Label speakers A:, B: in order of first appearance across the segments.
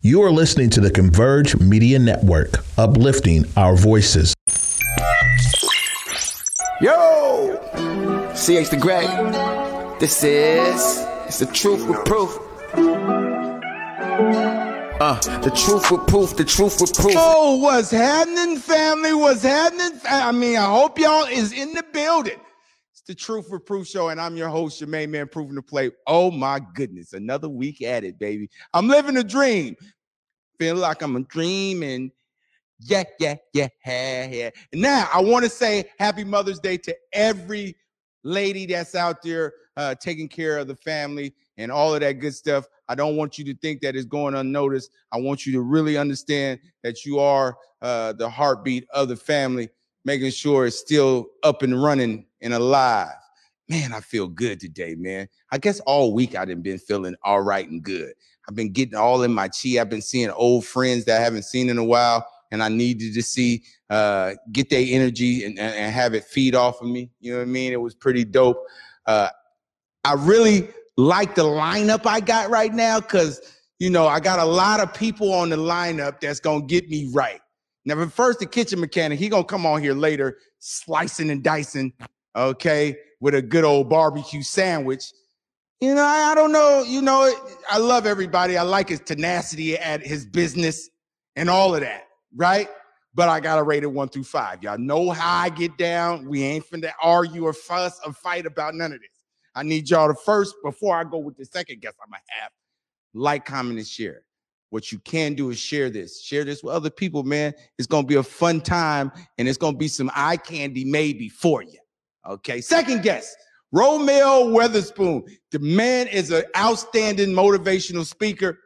A: You are listening to the Converge Media Network, uplifting our voices.
B: Yo! CH the Great. This is. It's the truth with proof. Uh, the truth with proof, the truth with proof.
C: Oh, what's happening, family? What's happening? I mean, I hope y'all is in the building. The Truth with Proof show, and I'm your host, your main man, proving to play. Oh my goodness, another week at it, baby. I'm living a dream. feeling like I'm a dreaming. Yeah, yeah, yeah, yeah, yeah. Now I want to say happy Mother's Day to every lady that's out there uh, taking care of the family and all of that good stuff. I don't want you to think that it's going unnoticed. I want you to really understand that you are uh, the heartbeat of the family, making sure it's still up and running and alive. Man, I feel good today, man. I guess all week I done been feeling all right and good. I've been getting all in my chi. I've been seeing old friends that I haven't seen in a while, and I needed to see uh, get their energy and, and, and have it feed off of me. You know what I mean? It was pretty dope. Uh, I really like the lineup I got right now because you know I got a lot of people on the lineup that's gonna get me right. Now, first the kitchen mechanic, he gonna come on here later, slicing and dicing, okay, with a good old barbecue sandwich. You know, I, I don't know. You know, I love everybody. I like his tenacity at his business and all of that, right? But I got to rate it one through five. Y'all know how I get down. We ain't finna argue or fuss or fight about none of this. I need y'all to first, before I go with the second guess I'm gonna have, like, comment, and share. What you can do is share this. Share this with other people, man. It's gonna be a fun time, and it's gonna be some eye candy maybe for you. Okay. Second guess. Romel Weatherspoon. The man is an outstanding motivational speaker,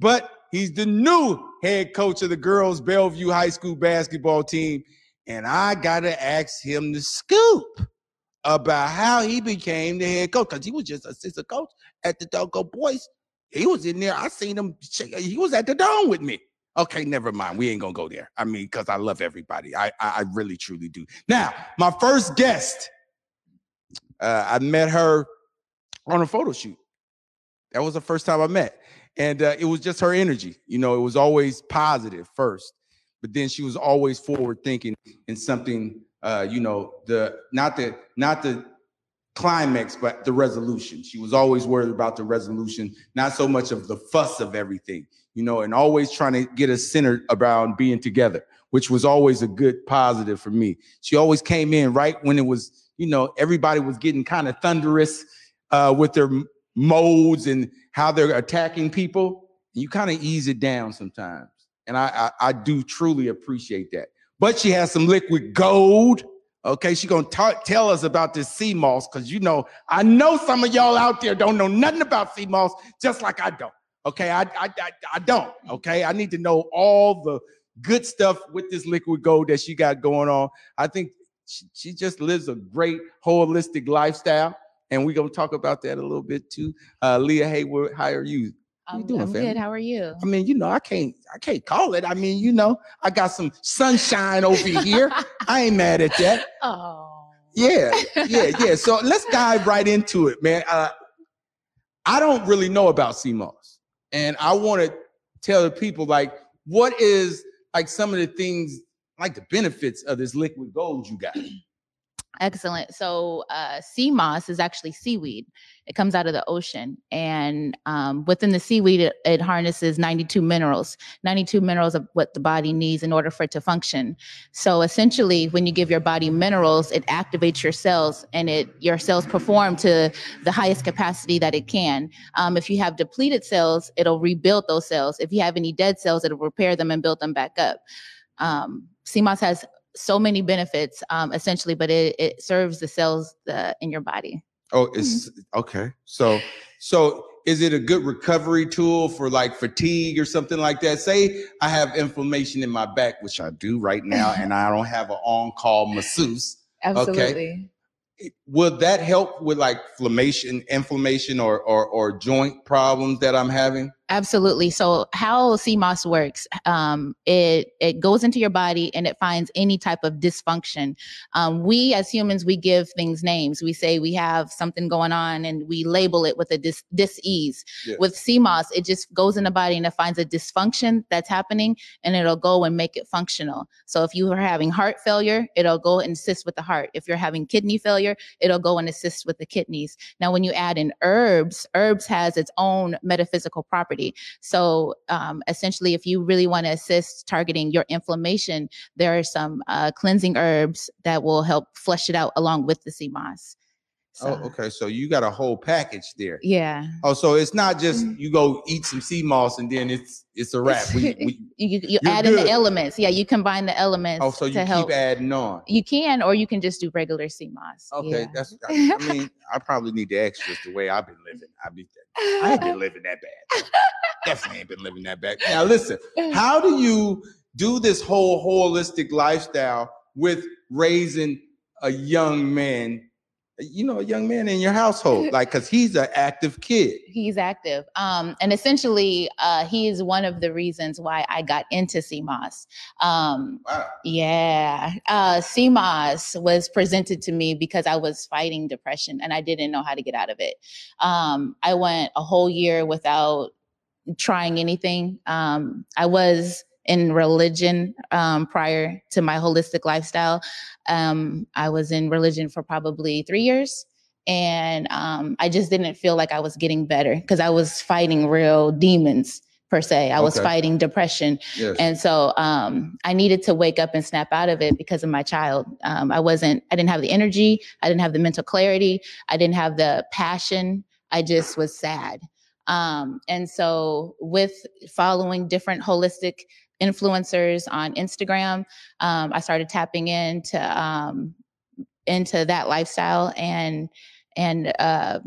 C: but he's the new head coach of the girls' Bellevue High School basketball team. And I got to ask him the scoop about how he became the head coach because he was just assistant coach at the Dogo Boys. He was in there. I seen him. He was at the dome with me. Okay, never mind. We ain't gonna go there. I mean, because I love everybody. I, I I really truly do. Now, my first guest uh, I met her on a photo shoot. That was the first time I met. And uh, it was just her energy. You know, it was always positive first, but then she was always forward thinking in something, uh, you know, the not the not the climax, but the resolution. She was always worried about the resolution, not so much of the fuss of everything, you know, and always trying to get us centered around being together, which was always a good positive for me. She always came in right when it was you know, everybody was getting kind of thunderous uh, with their modes and how they're attacking people. You kind of ease it down sometimes. And I, I, I do truly appreciate that. But she has some liquid gold. Okay, she's gonna tell us about this sea moss because you know I know some of y'all out there don't know nothing about sea moss, just like I don't. Okay, I, I I I don't. Okay, I need to know all the good stuff with this liquid gold that she got going on. I think she, she just lives a great holistic lifestyle. And we're gonna talk about that a little bit too. Uh, Leah Hayward, how are you?
D: How you doing, I'm good. How are you?
C: I mean, you know, I can't, I can't call it. I mean, you know, I got some sunshine over here. I ain't mad at that. Oh. Yeah, yeah, yeah. So let's dive right into it, man. Uh, I don't really know about moss, and I want to tell the people like, what is like some of the things like the benefits of this liquid gold you got.
D: Excellent. So, uh, sea moss is actually seaweed. It comes out of the ocean, and um, within the seaweed, it, it, harnesses 92 minerals. 92 minerals of what the body needs in order for it to function. So, essentially, when you give your body minerals, it activates your cells, and it your cells perform to the highest capacity that it can. Um, if you have depleted cells, it'll rebuild those cells. If you have any dead cells, it'll repair them and build them back up. Um, moss has so many benefits, um, essentially, but it, it serves the cells uh, in your body.
C: Oh, it's mm-hmm. okay. So, so is it a good recovery tool for like fatigue or something like that? Say I have inflammation in my back, which I do right now, and I don't have an on-call masseuse.
D: Absolutely. Okay.
C: Would that help with like inflammation, inflammation, or, or or joint problems that I'm having?
D: Absolutely. So how sea moss works, um, it it goes into your body and it finds any type of dysfunction. Um, we as humans, we give things names. We say we have something going on and we label it with a dis dis-ease. With sea moss, it just goes in the body and it finds a dysfunction that's happening and it'll go and make it functional. So if you are having heart failure, it'll go and assist with the heart. If you're having kidney failure, it'll go and assist with the kidneys. Now, when you add in herbs, herbs has its own metaphysical property. So um, essentially, if you really want to assist targeting your inflammation, there are some uh, cleansing herbs that will help flush it out along with the sea moss. So,
C: Oh, okay. So you got a whole package there.
D: Yeah.
C: Oh, so it's not just
D: Mm.
C: you go eat some sea moss and then it's it's a wrap. We, we,
D: you you, add in the elements. Yeah, you combine the elements
C: oh, so you
D: to
C: keep
D: help.
C: adding on.
D: You can, or you can just do regular sea moss.
C: Okay,
D: yeah.
C: that's. I, I mean, I probably need the extras the way I've been living. I be, I ain't been living that bad. Definitely ain't been living that bad. Now listen, how do you do this whole holistic lifestyle with raising a young man? You know, a young man in your household, like, cause he's an active kid.
D: He's active. Um, and essentially, uh, he is one of the reasons why I got into sea moss. Um,
C: Wow.
D: yeah. Uh, Sea moss was presented to me because I was fighting depression and I didn't know how to get out of it. Um, I went a whole year without trying anything. Um, I was in religion um, prior to my holistic lifestyle. Um, I was in religion for probably three years. And um, I just didn't feel like I was getting better because I was fighting real demons per se. I was
C: Okay.
D: fighting depression.
C: Yes.
D: And so um, I needed to wake up and snap out of it because of my child. Um, I wasn't, I didn't have the energy. I didn't have the mental clarity. I didn't have the passion. I just was sad. Um, and so with following different holistic influencers on Instagram, um, I started tapping into, um, into that lifestyle and, and, uh,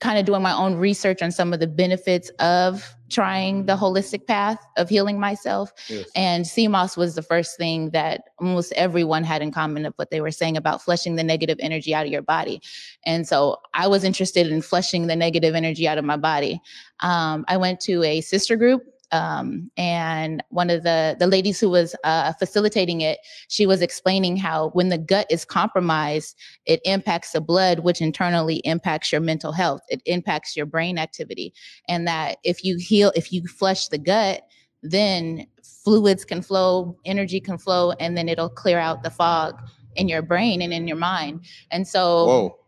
D: kind of doing my own research on some of the benefits of trying the holistic path of healing myself.
C: yes.
D: And sea moss was the first thing that almost everyone had in common of what they were saying about flushing the negative energy out of your body. And so I was interested in flushing the negative energy out of my body. Um, I went to a sister group. Um, and one of the the ladies who was uh, facilitating it, she was explaining how when the gut is compromised, it impacts the blood, which internally impacts your mental health. It impacts your brain activity, and that if you heal, if you flush the gut, then fluids can flow, energy can flow, and then it'll clear out the fog in your brain and in your mind. And so,
C: Whoa.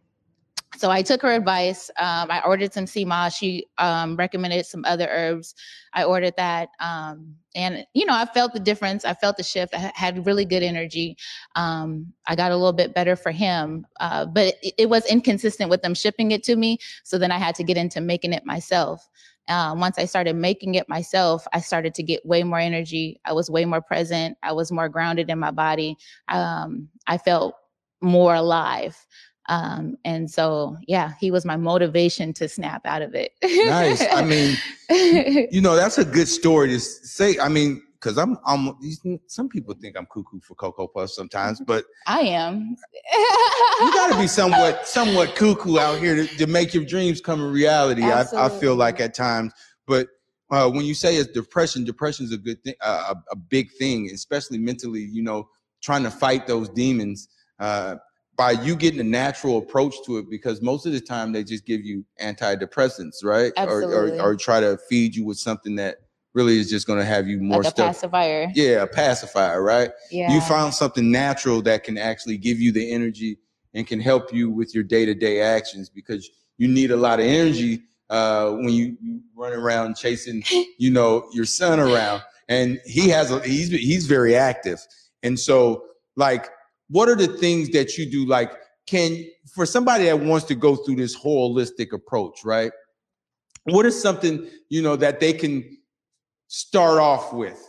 D: So I took her advice. Um, I ordered some CMA. She um, recommended some other herbs. I ordered that, um, and you know, I felt the difference. I felt the shift. I had really good energy. Um, I got a little bit better for him, uh, but it, it was inconsistent with them shipping it to me. So then I had to get into making it myself. Um, once I started making it myself, I started to get way more energy. I was way more present. I was more grounded in my body. Um, I felt more alive. Um, and so, yeah, he was my motivation to snap out of it.
C: Nice. I mean, you know, that's a good story to say. I mean, because I'm, I'm. Some people think I'm cuckoo for cocoa puffs sometimes, but
D: I am.
C: you got to be somewhat, somewhat cuckoo out here to, to make your dreams come a reality. I, I feel like at times, but uh, when you say it's depression, depression is a good thing, uh, a, a big thing, especially mentally. You know, trying to fight those demons. Uh, by you getting a natural approach to it, because most of the time they just give you antidepressants, right?
D: Absolutely.
C: Or, or, or try to feed you with something that really is just going to have you more
D: like a
C: stuff.
D: pacifier.
C: yeah, a pacifier, right?
D: Yeah.
C: You found something natural that can actually give you the energy and can help you with your day-to-day actions because you need a lot of energy uh, when you, you run around chasing, you know, your son around. And he has a, he's he's very active. And so, like, what are the things that you do? Like, can for somebody that wants to go through this holistic approach, right? What is something you know that they can start off with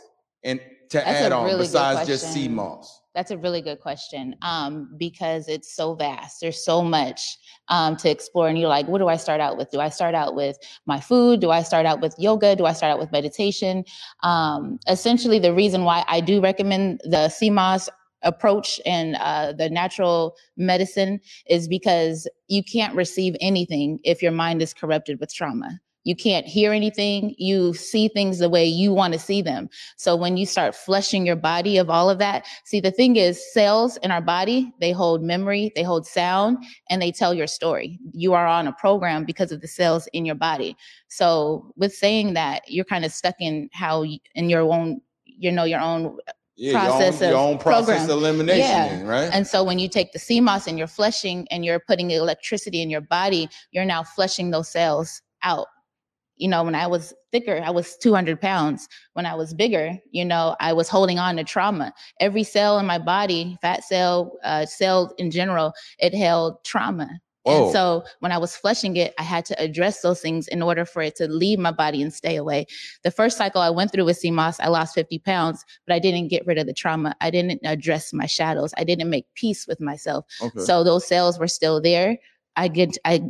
C: and to
D: That's
C: add on
D: really
C: besides just
D: question.
C: sea moss?
D: That's a really good question um, because it's so vast. There's so much um, to explore. And you're like, what do I start out with? Do I start out with my food? Do I start out with yoga? Do I start out with meditation? Um, essentially, the reason why I do recommend the sea moss approach and uh, the natural medicine is because you can't receive anything if your mind is corrupted with trauma. You can't hear anything. You see things the way you want to see them. So when you start flushing your body of all of that, see, the thing is, cells in our body, they hold memory, they hold sound, and they tell your story. You are on a program because of the cells in your body. So with saying that, you're kind of stuck in how, in your own, you know, your own
C: Yeah,
D: process
C: your own, your own process
D: program.
C: elimination,
D: Yeah.
C: right?
D: And so when you take the sea moss and you're flushing and you're putting electricity in your body, you're now flushing those cells out. You know, when I was thicker, I was 200 pounds. When I was bigger, you know, I was holding on to trauma. Every cell in my body, fat cell, uh, cell in general, it held trauma.
C: Whoa.
D: And so when I was flushing it, I had to address those things in order for it to leave my body and stay away. The first cycle I went through with sea moss, I lost 50 pounds, but I didn't get rid of the trauma. I didn't address my shadows. I didn't make peace with myself.
C: okay.
D: So those cells were still there. I get I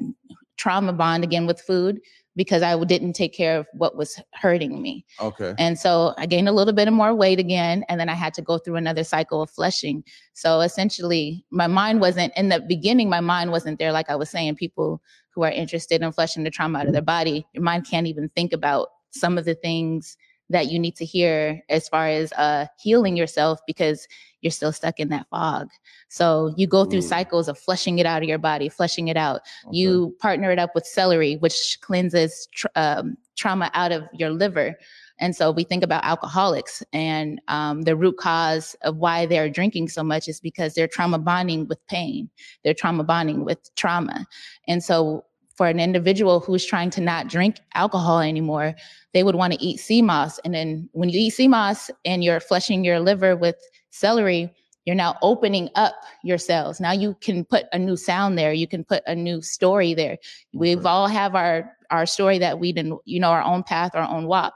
D: trauma bond again with food because I didn't take care of what was hurting me.
C: okay.
D: And so I gained a little bit of more weight again, and then I had to go through another cycle of flushing. So essentially, my mind wasn't in the beginning. My mind wasn't there, like I was saying. People who are interested in flushing the trauma out of their body, your mind can't even think about some of the things that you need to hear as far as uh, healing yourself because you're still stuck in that fog. So you go through cycles of flushing it out of your body, flushing it out.
C: okay.
D: You partner it up with celery, which cleanses tr- um, trauma out of your liver. And so we think about alcoholics, and um, the root cause of why they're drinking so much is because they're trauma bonding with pain. They're trauma bonding with trauma. And so for an individual who's trying to not drink alcohol anymore, they would want to eat sea moss. And then when you eat sea moss and you're flushing your liver with celery, you're now opening up your cells. Now you can put a new sound there. You can put a new story there. We've all have our our story that we didn't, you know, our own path, our own walk.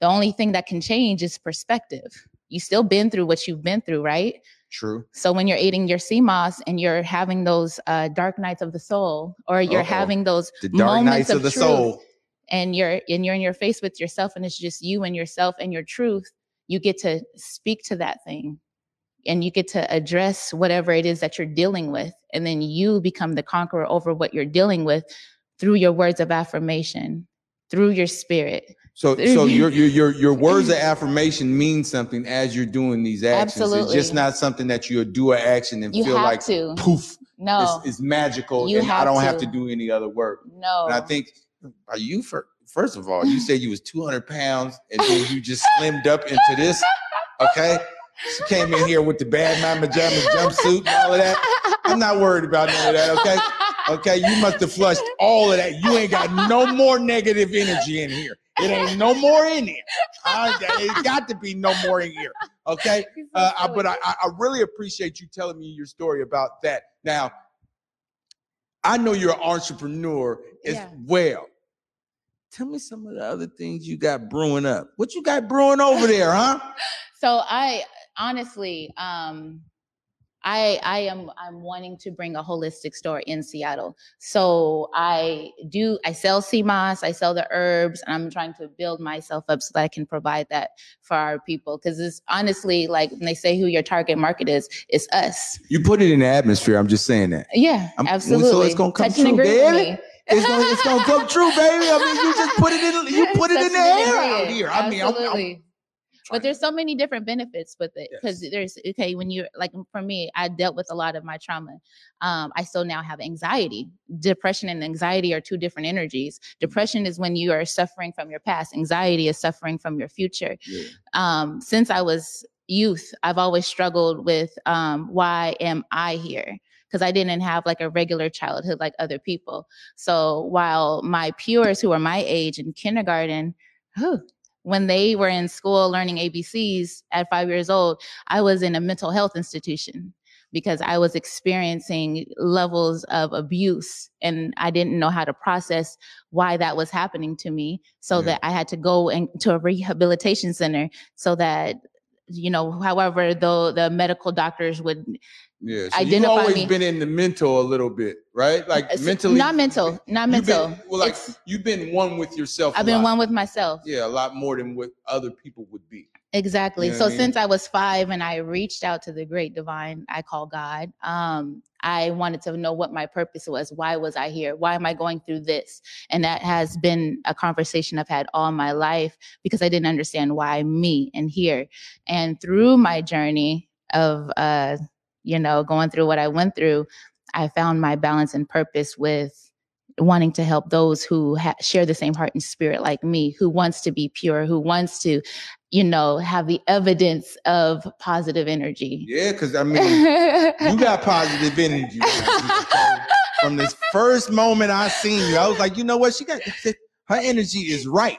D: The only thing that can change is perspective. You still been through what you've been through, right?
C: True.
D: So when you're eating your sea moss and you're having those uh, dark nights of the soul, or you're
C: Uh-oh.
D: having those
C: The dark
D: moments
C: nights of, the
D: truth,
C: soul.
D: and you're and you're in your face with yourself and it's just you and yourself and your truth you get to speak to that thing and you get to address whatever it is that you're dealing with and then you become the conqueror over what you're dealing with through your words of affirmation through your spirit
C: So, so your, your your your words of affirmation mean something as you're doing these actions.
D: Absolutely.
C: It's just not something that you do an action and
D: you
C: feel like
D: to
C: poof,
D: no
C: it's, it's magical,
D: You
C: and I don't have
D: to.
C: to do any other work.
D: no
C: And I think, are you for first of all, you said you was 200 pounds and then you just slimmed up into this. Okay, she came in here with the bad mama jamma jumpsuit and all of that. I'm not worried about none of that. Okay. Okay, you must have flushed all of that. You ain't got no more negative energy in here. It ain't no more in here. Uh, It got to be no more in here. Okay, uh, I, but I, I I really appreciate you telling me your story about that. Now, I know you're an entrepreneur as
D: Yeah.
C: well. Tell me some of the other things you got brewing up. What you got brewing over there, huh?
D: so i honestly um I I am I'm wanting to bring a holistic store in Seattle. So I do I sell sea moss, I sell the herbs, and I'm trying to build myself up so that I can provide that for our people. Because it's honestly like when they say who your target market is, it's us.
C: You put it in the atmosphere. I'm just saying that.
D: Yeah,
C: I'm- so it's
D: absolutely.
C: gonna come
D: Touch
C: true, baby. It's gonna, it's gonna come true, baby. I mean, you just put it in. You put it in the air out here. I mean, I'm, I'm
D: Absolutely. But there's so many different benefits with it because
C: Yes.
D: there's okay when you're like for me i dealt with a lot of my trauma um, i still now have anxiety. Depression and anxiety are two different energies. Depression is when you are suffering from your past. Anxiety is suffering from your future.
C: Yeah.
D: um, since i was youth i've always struggled with um, why am i here? Because i didn't have like a regular childhood like other people. So while my peers who are my age in kindergarten whew, when they were in school learning ABCs at five years old, I was in a mental health institution because I was experiencing levels of abuse and I didn't know how to process why that was happening to me. So
C: Yeah.
D: that I had to go into a rehabilitation center so that you know, however, though the medical doctors would
C: Yeah, so you've always
D: me.
C: been in the mental a little bit, right? Like
D: It's
C: mentally,
D: not mental, not mental.
C: Been, well, like
D: It's-
C: you've been one with yourself.
D: I've been
C: lot.
D: one with myself.
C: Yeah, a lot more than what other people would be.
D: Exactly.
C: You know
D: so
C: I mean?
D: since I was five and I reached out to the great divine I call God, um, I wanted to know what my purpose was. Why was I here? Why am I going through this? And that has been a conversation I've had all my life because I didn't understand why me and here. And through my journey of, uh, you know, going through what I went through, I found my balance and purpose with wanting to help those who ha- share the same heart and spirit like me, who wants to be pure, who wants to, you know, have the evidence of positive energy.
C: Yeah, because I mean, you got positive energy. From this first moment I seen you, I was like, you know what? She got her energy is right.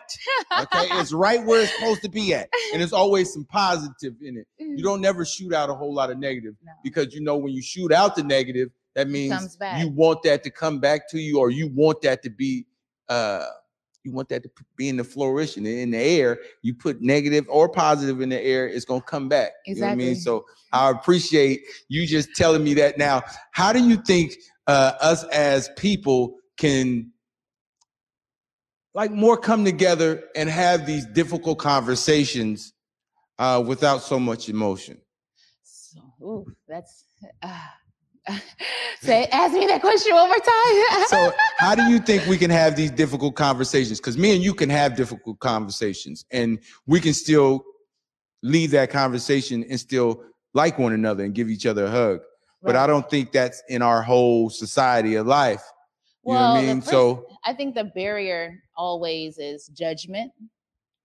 C: Okay, it's right where it's supposed to be at, and there's always some positive in it. You don't never shoot out a whole lot of negative
D: No.
C: because you know when you shoot out the negative, that means you want that to come back to you, or you want that to be, uh, you want that to be in the flourishing in the air. You put negative or positive in the air, it's gonna come back. You know what I mean? So I appreciate you just telling me that. Now, how do you think uh, us as people can? Like more come together and have these difficult conversations uh, without so much emotion.
D: So, ooh, that's. Uh, say, ask me that question one more time.
C: So, how do you think we can have these difficult conversations? Because me and you can have difficult conversations, and we can still leave that conversation and still like one another and give each other a hug. But I don't think that's in our whole society of life. You know what I mean?
D: first-
C: So,
D: I think the barrier always is judgment.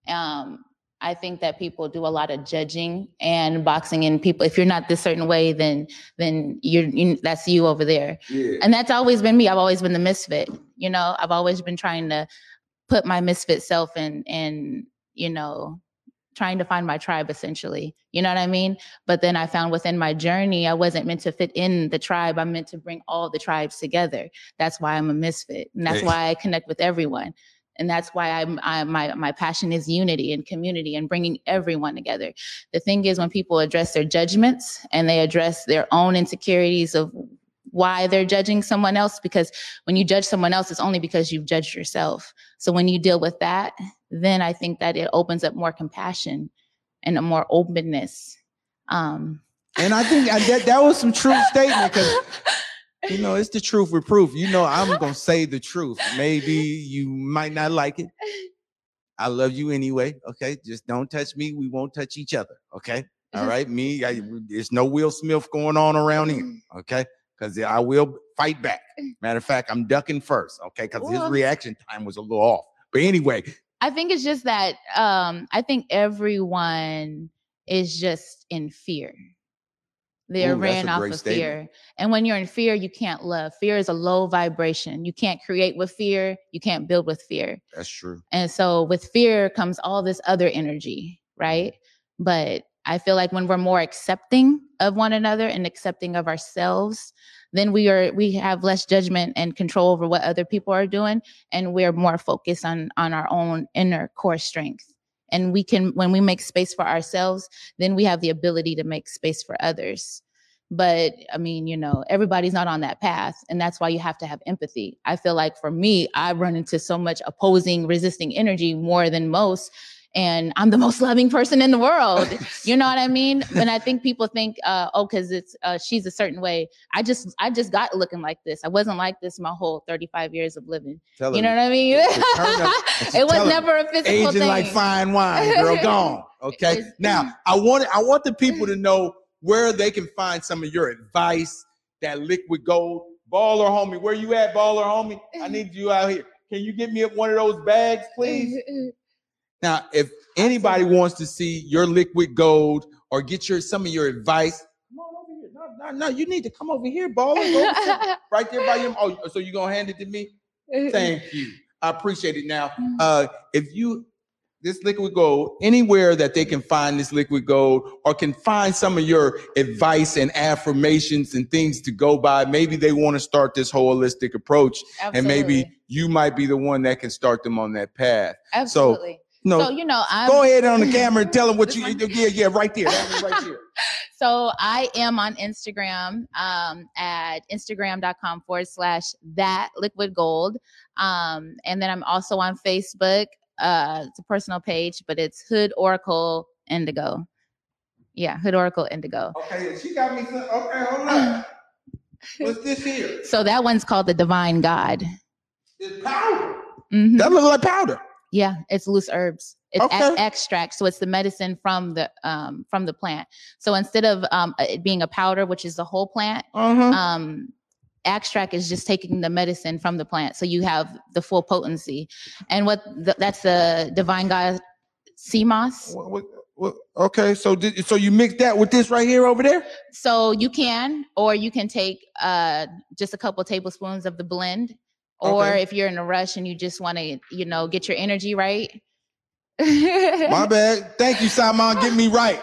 D: Um, I think that people do a lot of judging and boxing in people. If you're not this certain way, then then you're you, that's you over there.
C: yeah.
D: And that's always been me. I've always been the misfit. You know, I've always been trying to put my misfit self in and you know trying to find my tribe essentially. You know what i mean? But then i found within my journey i wasn't meant to fit in the tribe. I'm meant to bring all the tribes together. That's why i'm a misfit and that's
C: Hey.
D: why i connect with everyone. And that's why I'm, I, my my passion is unity and community and bringing everyone together. The thing is, when people address their judgments and they address their own insecurities of why they're judging someone else, because when you judge someone else, it's only because you've judged yourself. So when you deal with that, then I think that it opens up more compassion and a more openness. Um,
C: And I think I, that that was some true statement because you know it's the truth with proof. You know I'm gonna say the truth. Maybe you might not like it. I love you anyway. Okay, just don't touch me. We won't touch each other. Okay, all right. Me, I, there's no Will Smith going on around here. Okay, because I will fight back. Matter of fact, I'm ducking first. Okay, because his reaction time was a little off. But anyway,
D: I think it's just that um, I think everyone is just in fear. They're
C: Ooh,
D: ran off of
C: statement.
D: fear. And when you're in fear, you can't love. Fear is a low vibration. You can't create with fear. You can't build with fear.
C: that's true.
D: And so with fear comes all this other energy, right? But I feel like when we're more accepting of one another and accepting of ourselves, then we are we have less judgment and control over what other people are doing and we're more focused on on our own inner core strength. And we can when we make space for ourselves, then we have the ability to make space for others. But I mean, you know, everybody's not on that path. And that's why you have to have empathy. I feel like for me, I run into so much opposing, resisting energy more than most. And I'm the most loving person in the world. You know what I mean? And I think people think, uh, oh, because it's uh, she's a certain way. I just I just got looking like this. I wasn't like this my whole 35 years of living.
C: Tell
D: You know what I mean?
C: It's a turn up. It's a
D: it was never a physical
C: aging
D: thing.
C: like fine wine, girl. Gone. Okay. Now I want I want the people to know where they can find some of your advice, that liquid gold. Baller homie, where you at, baller homie? I need you out here. Can you get me one of those bags, please? Now, if anybody wants to see your liquid gold or get your some of your advice, come on over here. No, no, no, you need to come over here, baller. Right there by your. Oh, so you gonna hand it to me? Thank you. I appreciate it. Now, uh, if you this liquid gold anywhere that they can find this liquid gold or can find some of your advice and affirmations and things to go by, maybe they want to start this holistic approach, and maybe you might be the one that can start them on that path.
D: Absolutely.
C: No,
D: so you know, I'm
C: go ahead on the camera and tell them what you.
D: one?
C: Yeah, yeah, right there, right there.
D: So I am on Instagram um, at instagram.com forward slash that liquid gold. Um, and then I'm also on Facebook. Uh, it's a personal page, but it's Hood Oracle Indigo. Yeah, Hood Oracle Indigo.
C: Okay, she got me. Some, okay, hold on. What's this here?
D: So that one's called the Divine God.
C: It's powder.
D: Mhm.
C: That looks like powder.
D: Yeah, it's loose herbs. It's
C: Okay.
D: ex- extract, so it's the medicine from the um from the plant. So instead of um it being a powder, which is the whole plant,
C: Uh-huh.
D: um extract is just taking the medicine from the plant so you have the full potency and what the, that's the divine god sea moss
C: What- what- what- okay, so did, so you mix that with this right here over there?
D: so you can or you can take uh just a couple tablespoons of the blend or
C: Okay.
D: if you're in a rush and you just want to you know get your energy right
C: My bad. Thank you, Simon. Get me right.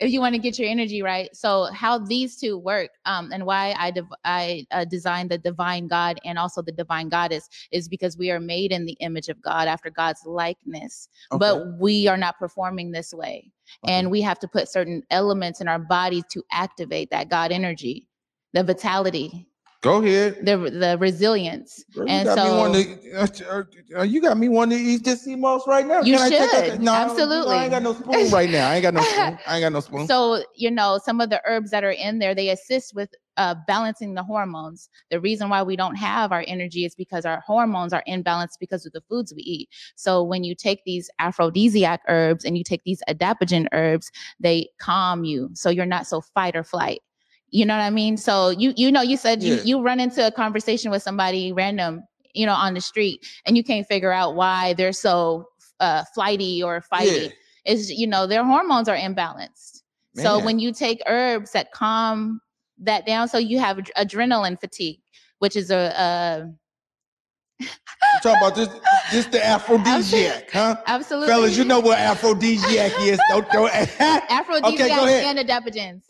D: if you want to get your energy right. So how these two work, um, and why I div- I uh, designed the divine God and also the divine goddess is because we are made in the image of God after God's likeness, but we are not performing this way, and we have to put certain elements in our body to activate that God energy, the vitality,
C: go ahead.
D: the the resilience.
C: Girl,
D: And
C: you got me
D: so-
C: wanting to, uh, uh, you got me wanting to eat this sea moss right now.
D: You
C: Can I take a-
D: should.
C: no,
D: Absolutely.
C: I ain't got no spoon right now. I ain't got no spoon. I ain't got no spoon.
D: So, you know, some of the herbs that are in there, they assist with uh, balancing the hormones. The reason why we don't have our energy is because our hormones are imbalanced because of the foods we eat. So, when you take these aphrodisiac herbs and you take these adaptogen herbs, they calm you. So, you're not so fight or flight. You know what I mean? So, you you know, you said you
C: Yeah.
D: you run into a conversation with somebody random, you know, on the street, and you can't figure out why they're so uh, flighty or fighty
C: Yeah.
D: is you know their hormones are imbalanced so when you take herbs that calm that down so you have ad- adrenaline fatigue which is a, a
C: You talking about this? This the aphrodisiac, huh?
D: absolutely
C: Fellas, you know what aphrodisiac is. Don't throw
D: aphrodisiacs
C: ahead.
D: and adaptogens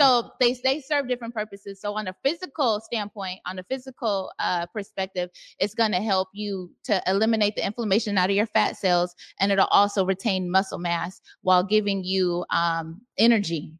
D: so they they serve different purposes. So on a physical standpoint on a physical uh, perspective it's going to help you to eliminate the inflammation out of your fat cells and it'll also retain muscle mass while giving you um, energy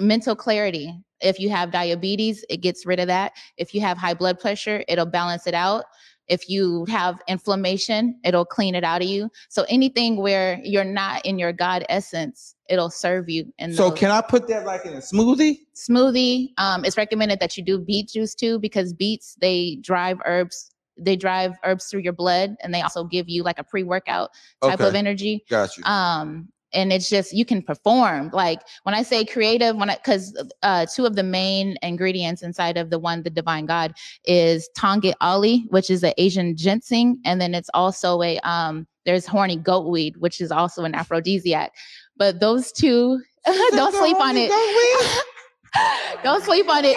D: mental clarity. If you have diabetes it gets rid of that. If you have high blood pressure it'll balance it out if you have inflammation it'll clean it out of you so anything where you're not in your god essence it'll serve you And
C: So
D: those.
C: can I put that like in a smoothie?
D: smoothie um it's recommended that you do beet juice too because beets they drive herbs they drive herbs through your blood and they also give you like a pre-workout type of energy
C: Got you.
D: um and it's just you can perform. Like when i say creative when i because uh two of the main ingredients inside of the one the divine god is tongkat ali which is an asian ginseng and then it's also a um there's horny goat weed which is also an aphrodisiac. But those two don't sleep on it. don't sleep on it.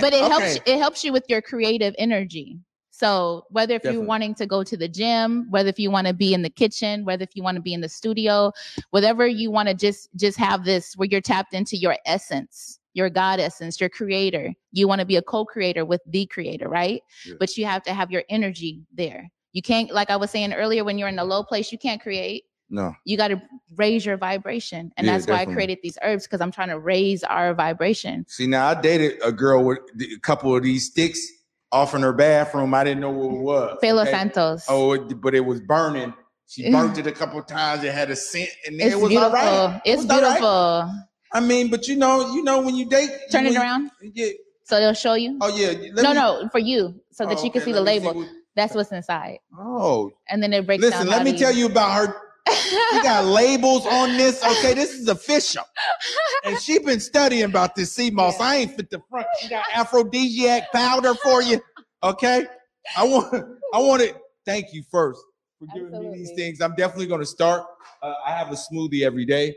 D: But it helps it helps you with your creative energy so whether if
C: Definitely.
D: you're wanting to go to the gym whether if you want to be in the kitchen whether if you want to be in the studio whatever you want to just just have this where you're tapped into your essence your god essence your creator you want to be a co-creator with the creator right
C: Yeah.
D: but you have to have your energy there you can't like i was saying earlier when you're in a low place you can't create
C: No.
D: you got to raise your vibration and
C: Yeah,
D: that's why i created these herbs because i'm trying to raise our vibration
C: See, now I dated a girl with a couple of these sticks off in her bathroom. I didn't know what it was.
D: Palo
C: okay?
D: Santos.
C: Oh, it, but it was burning. She mm. burnt it a couple of times. It had a scent, and
D: it's
C: it was
D: beautiful.
C: It
D: It's
C: was all right.
D: beautiful.
C: I mean, but you know, you know, when you date,
D: Turn
C: when
D: it around
C: Yeah.
D: so they'll show you.
C: Oh yeah. let
D: no,
C: me-
D: no, for you, so that
C: Oh,
D: you can
C: okay,
D: see the label.
C: what-
D: That's what's inside,
C: oh,
D: and then it breaks
C: listen.
D: down.
C: Let me
D: to
C: tell you about her. She got labels on this. Okay, this is official. And she been studying about this sea moss. I ain't fit the front. She got aphrodisiac powder for you. Okay. I want I want it. Thank you first for giving me these things. I'm definitely gonna start. Uh, I have a smoothie every day.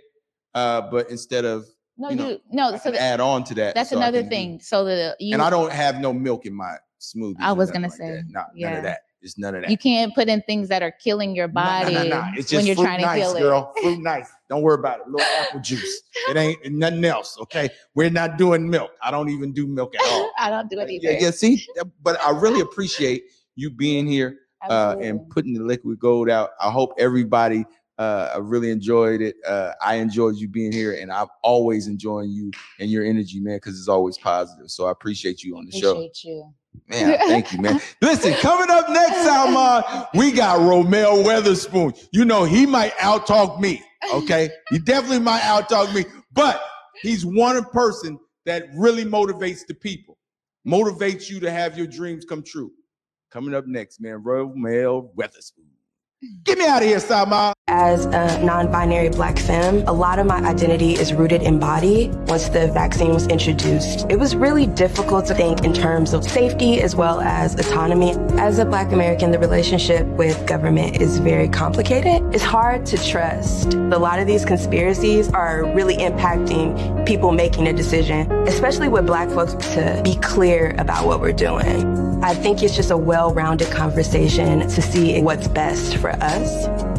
C: Uh, but instead of
D: no,
C: you
D: you, no. So
C: add on to that.
D: that's
C: so
D: another
C: can do-
D: thing. So the you
C: and I don't have no milk in my smoothie.
D: I was gonna say,
C: Nah, none
D: yeah.
C: of that. It's none of that.
D: you can't put in things that are killing your
C: Nah, nah,
D: body
C: nah, nah. It's just
D: when you're
C: fruit
D: trying
C: nice,
D: to kill it.
C: girl. Fruit nice. Don't worry about it. A little apple juice. It ain't nothing else. Okay. We're not doing milk. I don't even do milk at all.
D: I don't do it either.
C: yeah, yeah. See, but I really appreciate you being here uh, and putting the liquid gold out. I hope everybody uh, really enjoyed it. Uh, I enjoyed you being here, and I'm always enjoying you and your energy, man, because it's always positive. So I appreciate you on the show.
D: Appreciate you.
C: Man, thank you, man. Listen, coming up next, Salman, we got Romel Weatherspoon. You know, he might outtalk me, okay? He definitely might outtalk me, but he's one person that really motivates the people. motivates you to have your dreams come true. Coming up next, man, Romel Weatherspoon. Get me out of here, Sama.
E: As a non binary black femme, a lot of my identity is rooted in body. Once the vaccine was introduced, it was really difficult to think in terms of safety as well as autonomy. As a black American, the relationship with government is very complicated. It's hard to trust. A lot of these conspiracies are really impacting people making a decision, especially with black folks, to be clear about what we're doing. I think it's just a well rounded conversation to see what's best for us.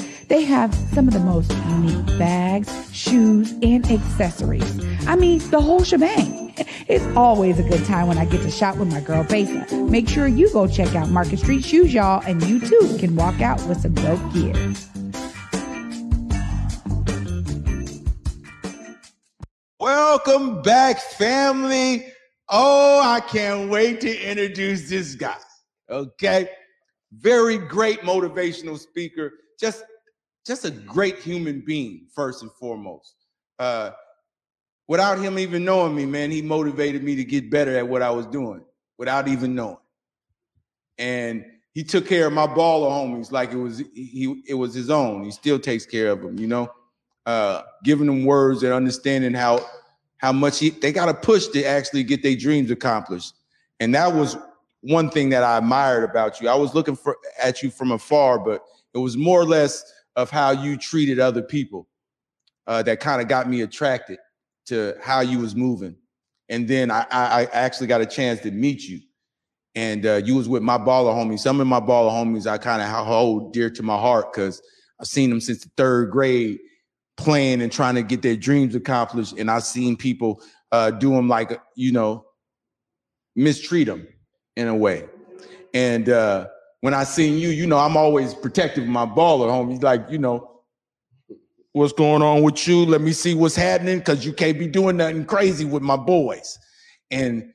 F: They have some of the most unique bags, shoes, and accessories. I mean, the whole shebang. It's always a good time when I get to shop with my girl Besa. Make sure you go check out Market Street Shoes, y'all, and you too can walk out with some dope gear.
C: Welcome back, family. Oh, I can't wait to introduce this guy. Okay. Very great motivational speaker. Just just a great human being, first and foremost. Uh, without him even knowing me, man, he motivated me to get better at what I was doing without even knowing. And he took care of my baller homies like it was he it was his own. He still takes care of them, you know, uh, giving them words and understanding how how much he, they got to push to actually get their dreams accomplished. And that was one thing that I admired about you. I was looking for at you from afar, but it was more or less of how you treated other people uh, that kind of got me attracted to how you was moving. And then I, I actually got a chance to meet you. And uh, you was with my baller homies. Some of my baller homies I kind of hold dear to my heart because I've seen them since the third grade playing and trying to get their dreams accomplished. And I've seen people uh, do them like, you know, mistreat them in a way. And uh, when I seen you, you know, I'm always protective of my baller, homie. Like, you know, what's going on with you? Let me see what's happening because you can't be doing nothing crazy with my boys. And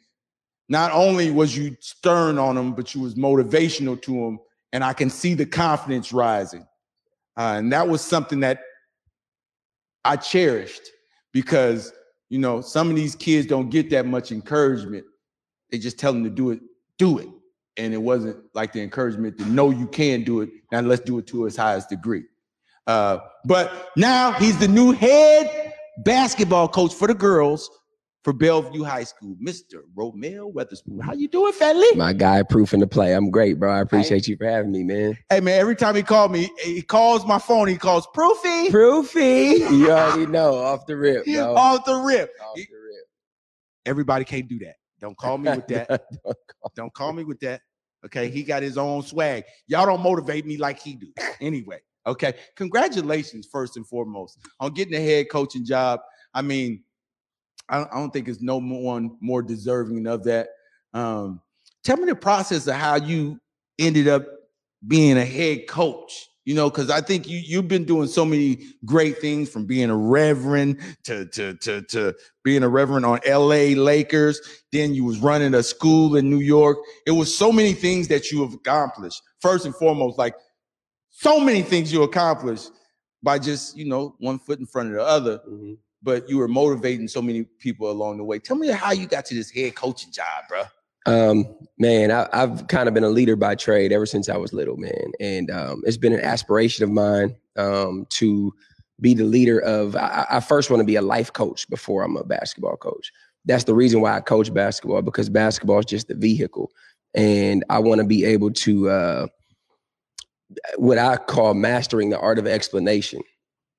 C: not only was you stern on them, but you was motivational to them. And I can see the confidence rising. Uh, and that was something that I cherished because, you know, some of these kids don't get that much encouragement. They just tell them to do it, do it and it wasn't like the encouragement to know you can do it. Now let's do it to his highest degree. Uh, but now he's the new head basketball coach for the girls for Bellevue High School, Mr. Romel Weatherspoon. How you doing, family?
G: My guy, proof in the play. I'm great, bro. I appreciate hey. you for having me, man.
C: Hey, man. Every time he called me, he calls my phone. He calls Proofy.
G: Proofy. you already know, off the rip, bro.
C: Off the rip.
G: Off the rip.
C: Everybody can't do that. Don't call me with that. don't, call. don't call me with that. Okay, he got his own swag. Y'all don't motivate me like he do. Anyway, okay. Congratulations, first and foremost, on getting a head coaching job. I mean, I, I don't think there's no one more deserving of that. Um, tell me the process of how you ended up being a head coach you know, because I think you you've been doing so many great things from being a reverend to to to to being a reverend on L.A. Lakers. Then you was running a school in New York. It was so many things that you have accomplished. First and foremost, like so many things you accomplished by just you know one foot in front of the other. Mm-hmm. But you were motivating so many people along the way. Tell me how you got to this head coaching job, bro.
G: Um, man, I, have kind of been a leader by trade ever since I was little, man, and um, it's been an aspiration of mine um, to be the leader of. I, I first want to be a life coach before I'm a basketball coach. That's the reason why I coach basketball because basketball is just the vehicle, and I want to be able to uh, what I call mastering the art of explanation.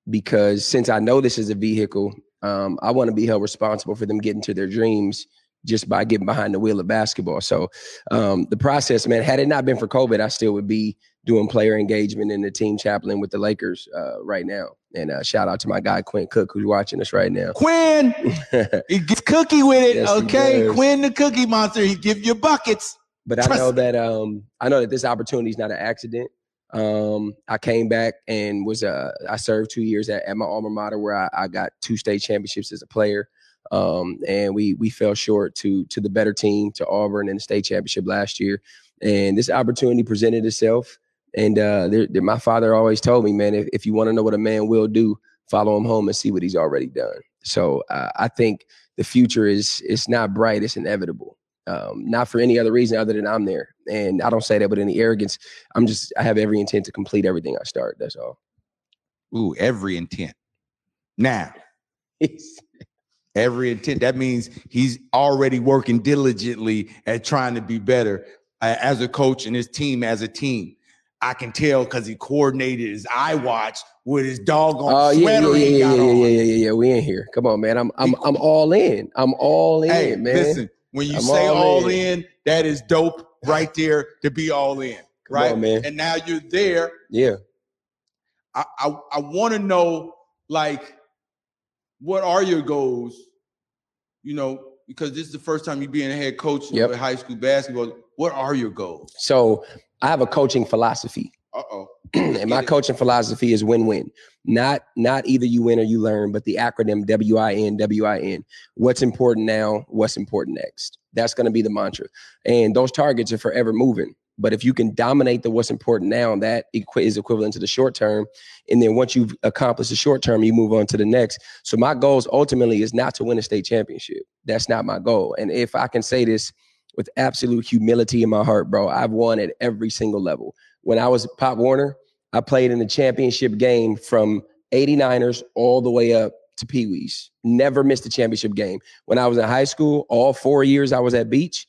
G: Because since I know this is a vehicle, um, I want to be held responsible for them getting to their dreams just by getting behind the wheel of basketball. So um, the process, man, had it not been for COVID, I still would be doing player engagement in the team chaplain with the Lakers uh, right now. And uh, shout out to my guy Quinn Cook who's watching us right now.
C: Quinn, he gets cookie with it. Yes, okay, Quinn the Cookie Monster. He give you buckets.
G: But Trust I know that um, I know that this opportunity is not an accident. Um, I came back and was uh, I served two years at, at my alma mater where I, I got two state championships as a player. Um, and we we fell short to to the better team to Auburn in the state championship last year. And this opportunity presented itself. And uh, there, there- my father always told me, man, if, if you want to know what a man will do, follow him home and see what he's already done. So uh, I think the future is it's not bright, it's inevitable. Um, not for any other reason other than I'm there. And I don't say that with any arrogance. I'm just I have every intent to complete everything I start. That's all.
C: Ooh, every intent. Now, every intent. That means he's already working diligently at trying to be better uh, as a coach and his team as a team. I can tell because he coordinated his eye watch with his doggone
G: Oh yeah, yeah,
C: sweater
G: yeah,
C: he
G: yeah, yeah, yeah, yeah, yeah, yeah. We in here. Come on, man. I'm I'm I'm all in. I'm all in,
C: Hey,
G: man.
C: listen, when you
G: I'm
C: say
G: all
C: all
G: in.
C: in, that is dope right there to be all in,
G: Come
C: right?
G: on, man.
C: And now you're there.
G: Yeah.
C: I I, I want to know like what are your goals? You know, because this is the first time you being a head coach
G: Yep.
C: of high school basketball. What are your goals?
G: So I have a coaching philosophy.
C: Uh oh.
G: and my coaching philosophy is win-win. Not not either you win or you learn, but the acronym W-I-N, W-I-N. What's important now, what's important next. That's going to be the mantra. And those targets are forever moving. But if you can dominate the what's important now, that equi- is equivalent to the short term. And then once you've accomplished the short term, you move on to the next. So my goals ultimately is not to win a state championship. That's not my goal. And if I can say this with absolute humility in my heart, bro, I've won at every single level. When I was Pop Warner, I played in the championship game from 89ers all the way up to Pee Wees. Never missed a championship game. When I was in high school, all four years I was at Beach,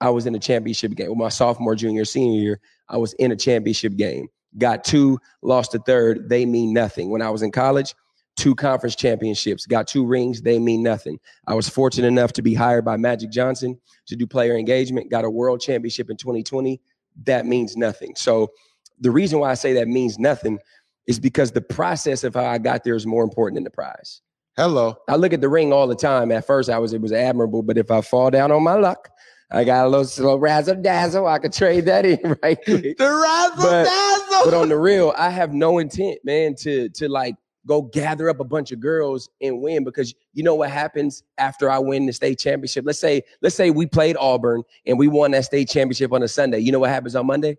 G: I was in a championship game. Well, my sophomore, junior, senior year, I was in a championship game. Got two, lost a third. They mean nothing. When I was in college, two conference championships, got two rings. They mean nothing. I was fortunate enough to be hired by Magic Johnson to do player engagement, got a world championship in 2020. That means nothing. So the reason why I say that means nothing is because the process of how I got there is more important than the prize.
C: Hello.
G: I look at the ring all the time. At first, I was it was admirable, but if I fall down on my luck, I got a little slow razzle dazzle. I could trade that in right quick.
C: The razzle
G: But-
C: dazzle.
G: But on the real, I have no intent, man, to to like go gather up a bunch of girls and win because you know what happens after I win the state championship. Let's say let's say we played Auburn and we won that state championship on a Sunday. You know what happens on Monday?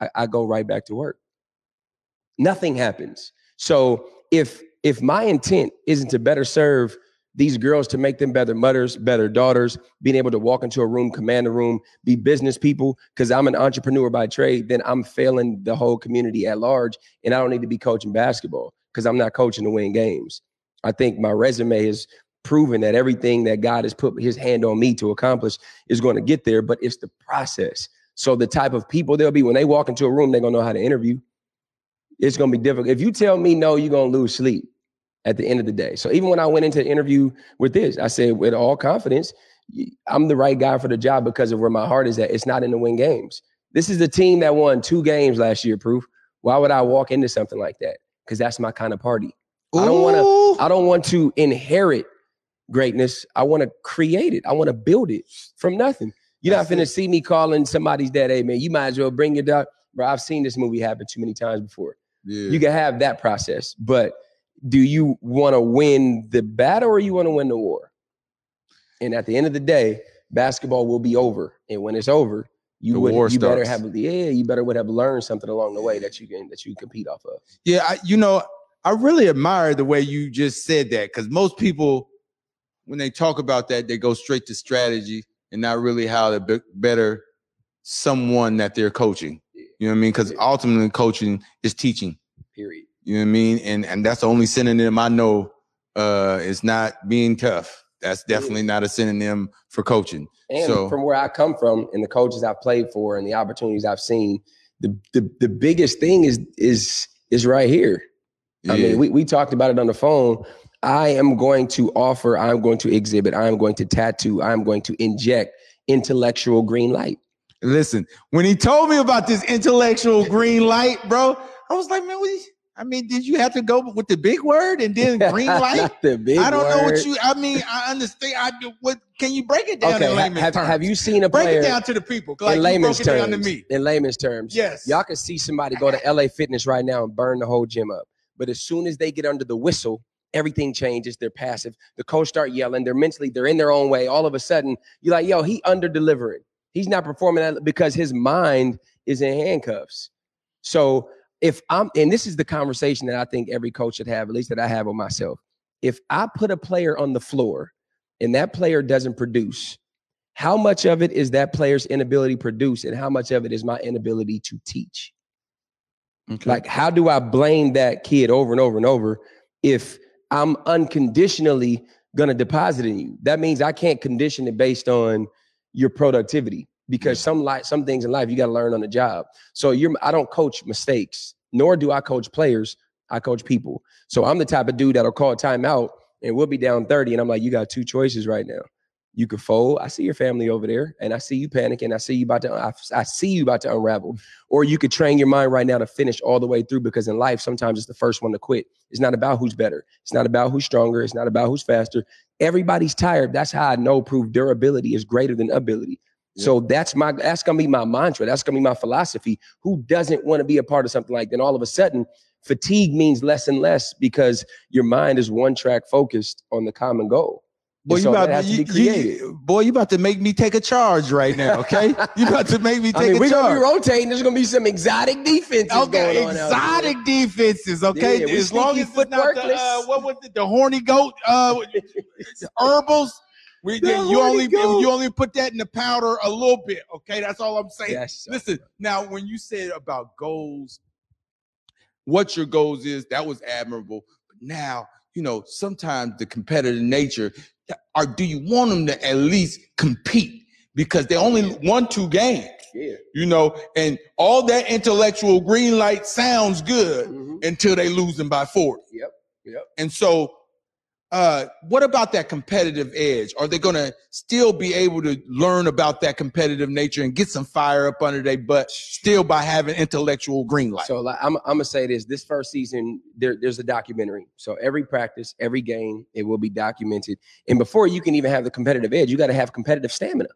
G: I, I go right back to work. Nothing happens. So if if my intent isn't to better serve these girls to make them better mothers, better daughters, being able to walk into a room, command a room, be business people, because I'm an entrepreneur by trade, then I'm failing the whole community at large. And I don't need to be coaching basketball because I'm not coaching to win games. I think my resume has proven that everything that God has put his hand on me to accomplish is going to get there, but it's the process. So the type of people they'll be when they walk into a room, they're gonna know how to interview. It's gonna be difficult. If you tell me no, you're gonna lose sleep at the end of the day. So even when I went into the interview with this, I said with all confidence, I'm the right guy for the job because of where my heart is at. It's not in the win games. This is the team that won two games last year, proof. Why would I walk into something like that? Because that's my kind of party. I don't want to, I don't want to inherit greatness. I want to create it. I want to build it from nothing. You're not finna see me calling somebody's dad, hey man, you might as well bring your dog. Bro, I've seen this movie happen too many times before.
C: Yeah.
G: You can have that process, but do you want to win the battle or you want to win the war? And at the end of the day, basketball will be over. And when it's over, you
C: The
G: would you better have yeah, you better would have learned something along the way that you can that you compete off of.
C: Yeah, I, you know, I really admire the way you just said that because most people, when they talk about that, they go straight to strategy and not really how to be- better someone that they're coaching. You know what I mean? Because ultimately, coaching is teaching.
G: Period.
C: You know what I mean? And and that's the only synonym I know. Uh, it's not being tough. That's definitely not a synonym for coaching.
G: And
C: So-
G: from where I come from and the coaches I've played for and the opportunities I've seen, the the, the biggest thing is is is right here. I mean, we, we talked about it on the phone. I am going to offer, I'm going to exhibit, I am going to tattoo, I'm going to inject intellectual green light.
C: Listen, when he told me about this intellectual green light, bro, I was like, man, what he, I mean, did you have to go with the big word and then green light?
G: The big
C: I don't know what you. I mean, I understand. I do. What can you break it down
G: Okay,
C: in layman's
G: have,
C: terms?
G: have you seen a
C: break
G: player
C: it down to the people? Like
G: in layman's
C: broke it down
G: terms? In layman's terms,
C: Yes.
G: y'all can see somebody go to LA Fitness right now and burn the whole gym up. But as soon as they get under the whistle, everything changes. They're passive. The coach start yelling. They're mentally, they're in their own way. All of a sudden, you're like, yo, he under delivering. He's not performing because his mind is in handcuffs. So if I'm, and this is the conversation that I think every coach should have, at least that I have with myself. If I put a player on the floor and that player doesn't produce, how much of it is that player's inability to produce and how much of it is my inability to teach? Like, how do I blame that kid over and over and over if I'm unconditionally going to deposit in you? That means I can't condition it based on your productivity because mm. some like some things in life you got to learn on the job. So you're I don't coach mistakes, nor do I coach players. I coach people. So I'm the type of dude that'll call timeout and we'll be down 30 and I'm like, you got two choices right now. You could fold. I see your family over there, and I see you panicking. I see you about to. I, I see you about to unravel. Or you could train your mind right now to finish all the way through. Because in life, sometimes it's the first one to quit. It's not about who's better. It's not about who's stronger. It's not about who's faster. Everybody's tired. That's how I know proof durability is greater than ability. So that's my that's gonna be my mantra. That's gonna be my philosophy. Who doesn't want to be a part of something like that? And all of a sudden, fatigue means less and less because your mind is one track focused on the common goal.
C: Boy,
G: And
C: you
G: so
C: about to,
G: be
C: you- boy, you about to make me take a charge right now, okay? you about to make me take
G: I mean,
C: a
G: we're
C: charge.
G: gonna be rotating. There's gonna be some exotic defenses
C: Okay,
G: going on.
C: exotic defenses. Okay,
G: Yeah, we
C: as long as it's not the, uh, what was it? The horny goat, uh, herbals. We, you only you only put that in the powder a little bit. Okay, that's all I'm saying.
G: Yes.
C: Listen, now when you said about goals, what your goals is, that was admirable. But now, you know, sometimes the competitive nature, or do you want them to at least compete? Because they only won two games,
G: Yeah.
C: you know, and all that intellectual green light sounds good
G: Mhm.
C: until they lose them by 40.
G: Yep. Yep.
C: And so, uh, what about that competitive edge? Are they going to still be able to learn about that competitive nature and get some fire up under their butt still by having intellectual green light?
G: So like, I'm, I'm gonna say this: this first season, there, there's a documentary. So every practice, every game, it will be documented. And before you can even have the competitive edge, you got to have competitive stamina.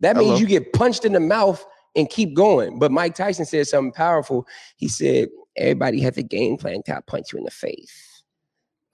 G: That means
C: Hello.
G: you get punched in the mouth and keep going. But Mike Tyson said something powerful. He said, "Everybody has a game plan to punch you in the face."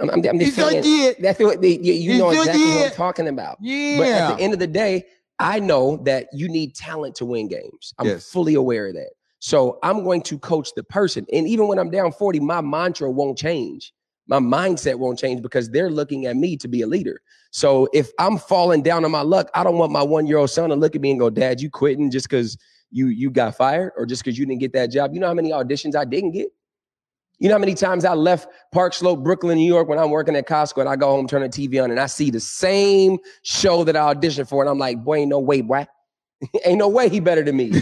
G: I'm, I'm, I'm just saying.
C: did.
G: That's what they, you, you know exactly what I'm talking about.
C: Yeah.
G: But at the end of the day, I know that you need talent to win games. I'm
C: Yes.
G: fully aware of that. So I'm going to coach the person. And even when I'm down 40, my mantra won't change. My mindset won't change because they're looking at me to be a leader. So if I'm falling down on my luck, I don't want my one year old son to look at me and go, Dad, you quitting just because you you got fired or just because you didn't get that job. You know how many auditions I didn't get? You know how many times I left Park Slope, Brooklyn, New York when I'm working at Costco and I go home, turn the TV on, and I see the same show that I auditioned for, and I'm like, boy, ain't no way, boy. ain't no way he better than me.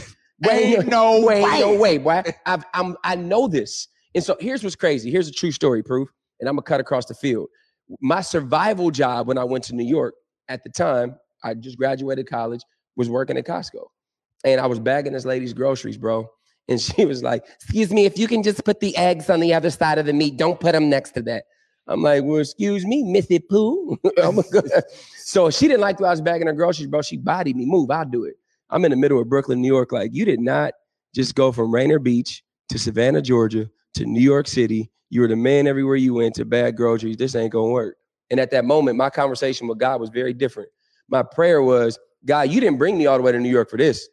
G: Boy,
C: Ain't no
G: way, ain't no
C: way.
G: way, boy. I've, I'm I know this. And so here's what's crazy. Here's a true story proof, and I'm gonna cut across the field. My survival job when I went to New York at the time, I just graduated college, was working at Costco. And I was bagging this lady's groceries, bro. And she was like, Excuse me, if you can just put the eggs on the other side of the meat, don't put them next to that. I'm like, Well, excuse me, Missy Pooh. I'm a good- so she didn't like that I was bagging her groceries, bro. She bodied me. Move, I'll do it. I'm in the middle of Brooklyn, New York. Like, you did not just go from Rainier Beach to Savannah, Georgia to New York City. You were the man everywhere you went to bag groceries. This ain't gonna work. And at that moment, my conversation with God was very different. My prayer was, God, you didn't bring me all the way to New York for this.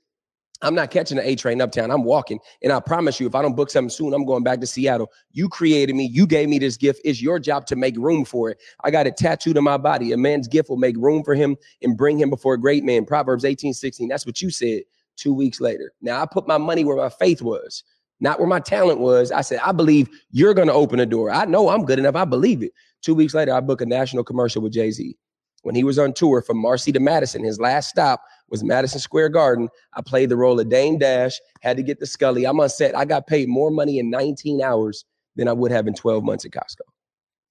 G: I'm not catching the A train uptown. I'm walking. And I promise you, if I don't book something soon, I'm going back to Seattle. You created me. You gave me this gift. It's your job to make room for it. I got it tattooed on my body. A man's gift will make room for him and bring him before a great man. Proverbs 18, 16. That's what you said two weeks later. Now I put my money where my faith was, not where my talent was. I said, I believe you're going to open a door. I know I'm good enough. I believe it. Two weeks later, I book a national commercial with Jay Z. When he was on tour from Marcy to Madison, his last stop was Madison Square Garden. I played the role of Dame Dash, had to get the Scully. I'm on set. I got paid more money in 19 hours than I would have in 12 months at Costco.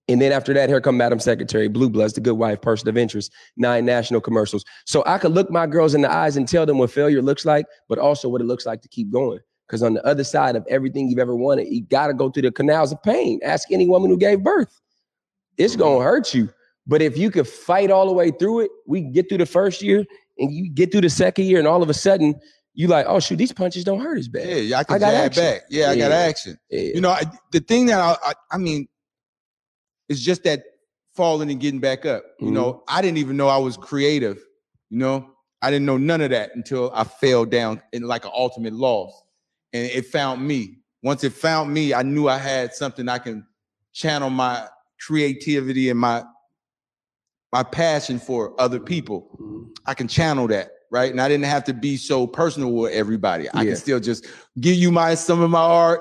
G: And then after that, here come Madam Secretary, Blue Bloods, The Good Wife, Person of Interest, nine national commercials. So I could look my girls in the eyes and tell them what failure looks like, but also what it looks like to keep going. Because on the other side of everything you've ever wanted, you gotta go through the canals of pain. Ask any woman who gave birth. It's gonna hurt you. But if you could fight all the way through it, we get through the first year and you get through the second year, and all of a sudden you like, oh shoot, these punches don't hurt as bad.
C: Yeah, yeah, I can
G: I got
C: jab
G: action.
C: back. Yeah, I got action.
G: Yeah.
C: You know, I, the thing that I, I, I mean, it's just that falling and getting back up. You
G: Mhm.
C: know, I didn't even know I was creative. You know, I didn't know none of that until I fell down in like an ultimate loss, and it found me. Once it found me, I knew I had something I can channel my creativity and my my passion for other people.
G: Mhm.
C: I can channel that, right? And I didn't have to be so personal with everybody. I
G: Yeah.
C: can still just give you my some of my art,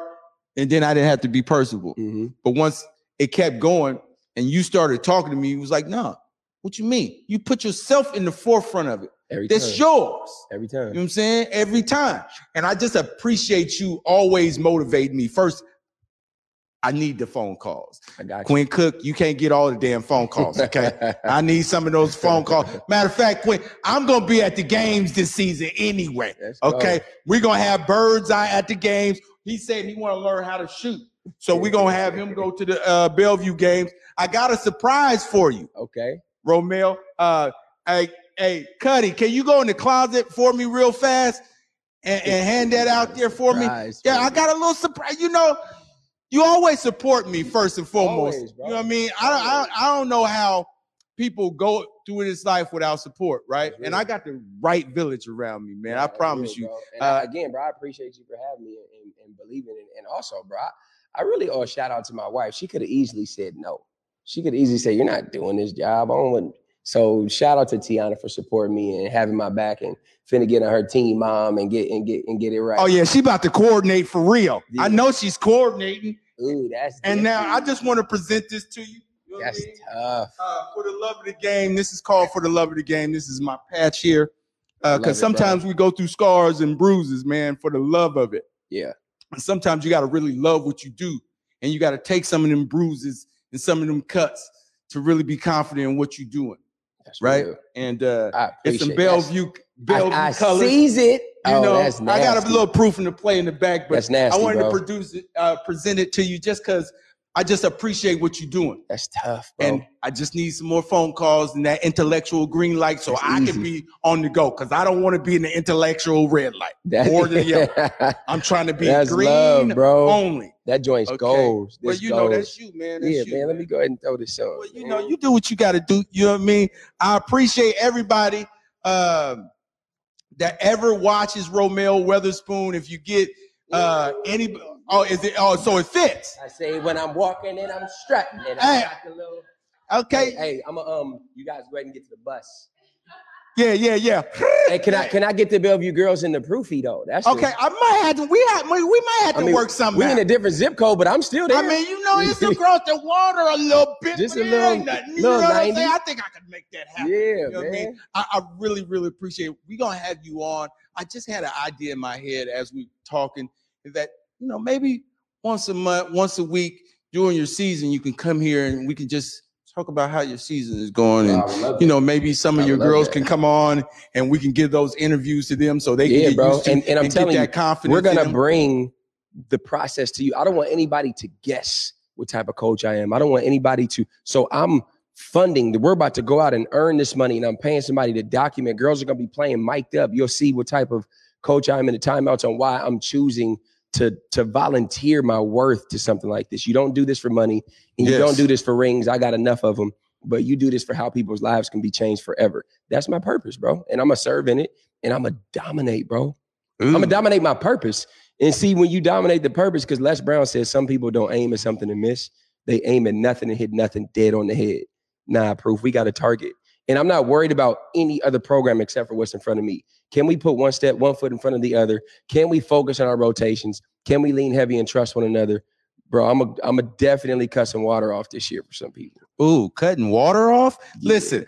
C: and then I didn't have to be personable.
G: Mhm.
C: But once it kept going, and you started talking to me, you was like, "No, what you mean? You put yourself in the forefront of it.
G: Every
C: That's
G: time.
C: yours."
G: Every time.
C: You know what I'm saying? Every time. And I just appreciate you always motivating me. First, I need the phone calls.
G: I got you.
C: Quinn Cook, you can't get all the damn phone calls, okay? I need some of those phone calls. Matter of fact, Quinn, I'm gonna be at the games this season anyway.
G: Let's go.
C: Okay, we're gonna have Bird's Eye at the games. He said he want to learn how to shoot, so we're gonna have him go to the uh, Bellevue games. I got a surprise for you,
G: Okay.
C: Romel. Uh, hey, hey, Cuddy, can you go in the closet for me real fast and, and hand that out there for me? Yeah, I got a little surprise. You know, you always support me first and foremost.
G: Always,
C: you know what I mean? I don't, I don't, I don't know how people go through this life without support, right? And. I got the right village around me, man. I promise you. Uh,
G: I, again, bro, I appreciate you for having me and, and, and believing in And also, bro, I, I really owe a shout out to my wife. She could have easily said no. She could easily say, You're not doing this job. I don't want so shout out to Tiana for supporting me and having my back and finna get on her team, mom, and get and get and get it right.
C: Oh yeah, she about to coordinate for real.
G: Yeah.
C: I know she's coordinating.
G: Ooh, that's
C: And now I just want to present this to you. You know what I
G: that's
C: mean?
G: tough.
C: uh, for the love of the game. This is called for the love of the game. This is my patch here. Because
G: bro.
C: sometimes we go through scars and bruises, man, for the love of it.
G: Yeah.
C: And sometimes you got to really love what you do. And you got to take some of them bruises and some of them cuts to really be confident in what you're doing.
G: That's
C: Right.
G: real.
C: And uh, it's some
G: that.
C: Bellevue, Bellevue
G: I, I
C: colors.
G: it.
C: You
G: oh,
C: know, I got a little proof in the play in the back, but
G: nasty,
C: I wanted
G: bro.
C: to produce it, uh, present it to you just because I just appreciate what you're doing.
G: That's tough, bro.
C: And I just need some more phone calls and that intellectual green light so
G: That's
C: I
G: easy.
C: can be on the go because I don't want to be in the intellectual red light.
G: That-
C: more than yellow. I'm trying to be
G: That's
C: green
G: love, bro.
C: only.
G: that joint's
C: Okay. Well,
G: This
C: you know,
G: gold.
C: that's you, man. That's
G: yeah,
C: you,
G: man. Let me go ahead and throw this on.
C: Well, you know, you do what you got to do. You know what I mean? I appreciate everybody um, that ever watches Romel Weatherspoon. If you get uh, any, oh, is it? Oh, so it fits.
G: I say when I'm walking and I'm strutting and
C: Hey.
G: I got the little.
C: Okay.
G: Hey, hey, I'm a, um. You guys go ahead and get to the bus.
C: Yeah, yeah, yeah.
G: Hey, can I can I get the Bellevue girls in the proofy though? That's the-
C: Okay, I might have to. We have. We, we might have
G: I
C: to
G: mean,
C: work something.
G: we
C: out.
G: in a different zip code, but I'm still there.
C: I mean, you know, it's across the water a little bit.
G: Just a little-
C: ain't nothing. You
G: little
C: know what I'm saying? I think I could make that happen.
G: yeah,
C: You know what I
G: man.
C: mean? I, I really, really appreciate. We're gonna have you on. I just had an idea in my head as we talking that you know maybe once a month, once a week during your season, you can come here and we can just talk about how your season is going and you know maybe some
G: I
C: of your girls
G: that.
C: can come on and we can give those interviews to them so they can
G: Yeah,
C: get
G: bro.
C: used to
G: And- and I'm
C: get
G: telling you,
C: that confidence.
G: We're gonna bring the process to you. I don't want anybody to guess what type of coach I am. I don't want anybody to. So I'm funding. We're about to go out and earn this money, and I'm paying somebody to document. Girls are gonna be playing mic'd up. You'll see what type of coach I am in the timeouts on why I'm choosing to to volunteer my worth to something like this. You don't do this for money, and you
C: Yes.
G: don't do this for rings. I got enough of them. But you do this for how people's lives can be changed forever. That's my purpose, bro. And I'm gonna serve in it, and I'm gonna dominate, bro. I'm gonna dominate my purpose. And see, when you dominate the purpose, because Les Brown says some people don't aim at something and miss, they aim at nothing and hit nothing dead on the head. Nah, proof. We got a target. And I'm not worried about any other program except for what's in front of me. Can we put one step, one foot in front of the other? Can we focus on our rotations? Can we lean heavy and trust one another? Bro, I'm a I'm a definitely cut some water off this year for some people.
C: Ooh, cutting water off.
G: Yeah.
C: Listen,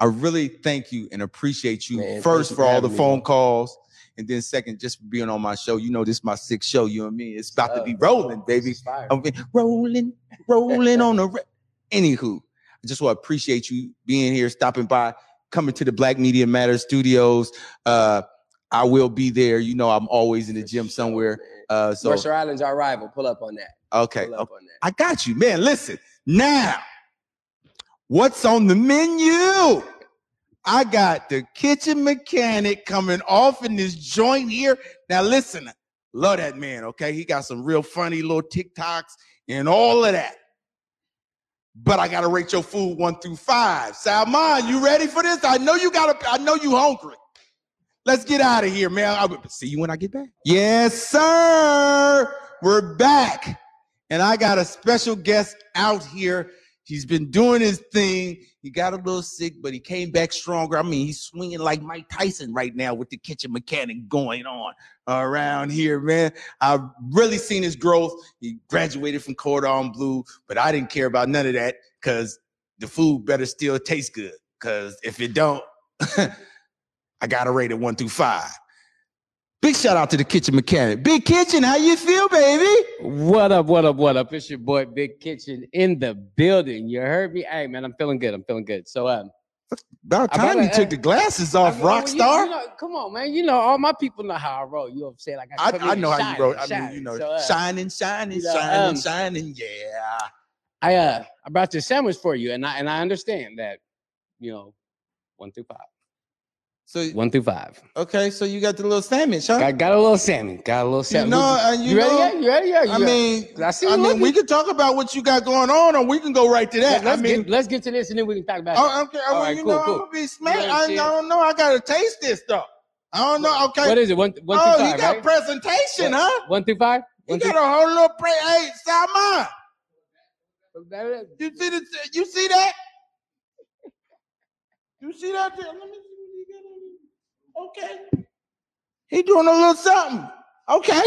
C: I really thank you and appreciate you
G: Man,
C: first for
G: for
C: all the
G: me,
C: phone calls, and then second just for being on my show. You know, this is my sixth show. You and me. It's about to be rolling, baby. I'm rolling, rolling on the. Re- Anywho, just want to appreciate you being here, stopping by, coming to the Black Media Matters studios. Uh, I will be there. You know, I'm always in the gym somewhere. Uh, so
G: Mercer Island's our rival. Pull up on that.
C: okay,
G: Pull up on that.
C: I got you, man. Listen now. What's on the menu? I got the kitchen mechanic coming off in this joint here. Now, listen, love that man. Okay, he got some real funny little TikToks and all of that. But I gotta rate your food one through five. Salman, you ready for this? I know you gotta. I know you hungry. Let's get out of here, man. I'll see you when I get back. Yes, sir. We're back. And I got a special guest out here. He's been doing his thing. He got a little sick, but he came back stronger. I mean, he's swinging like Mike Tyson right now with the kitchen mechanic going on around here, man. I've really seen his growth. He graduated from Cordon Bleu, but I didn't care about none of that because the food better still taste good. Because if it don't, I gotta rate it one through five. Big shout out to the kitchen mechanic. Big kitchen, how you feel, baby?
H: What up, what up, what up? It's your boy Big Kitchen in the building. You heard me? Hey man, I'm feeling good. I'm feeling good. So um
C: About time you took the glasses off,
H: I- well,
C: rock
H: you-
C: star.
H: you know, come on, man. You know, all my people know how I roll. You know what I'm saying? Like
C: I, I
H: in
C: know how
H: shining,
C: you wrote. I mean, you know,
H: So, uh,
C: shining, shining,
H: you know,
C: shining,
H: um,
C: shining. Yeah.
H: I uh I brought this sandwich for you, and I and I understand that, you know, one through five.
C: So
H: One through five.
C: okay, so you got the little sandwich, huh?
H: Got, got a little salmon. Got a little
C: you
H: salmon.
C: know, uh, you,
H: you ready?
C: know,
H: yet? You ready? Yeah.
C: I mean,
H: I see.
C: I mean,
H: looking.
C: we can talk about what you got going on, or we can go right to that.
H: let's
C: I mean,
H: get let's get to this, and then we can talk about.
C: oh, okay.
H: All
C: well,
H: right,
C: you
H: cool,
C: know,
H: cool.
C: I'm gonna be smart. I, I don't know. I gotta taste this stuff. I don't know. Okay.
H: What is it? One, one
C: oh,
H: through five,
C: got
H: right?
C: presentation, huh?
H: One through five.
C: You
H: One
C: got a whole little pre. Hey, Salman,
H: through-
C: you see the, You see that? You see that? Let me see what he got on here. Okay. He doing a little something. Okay.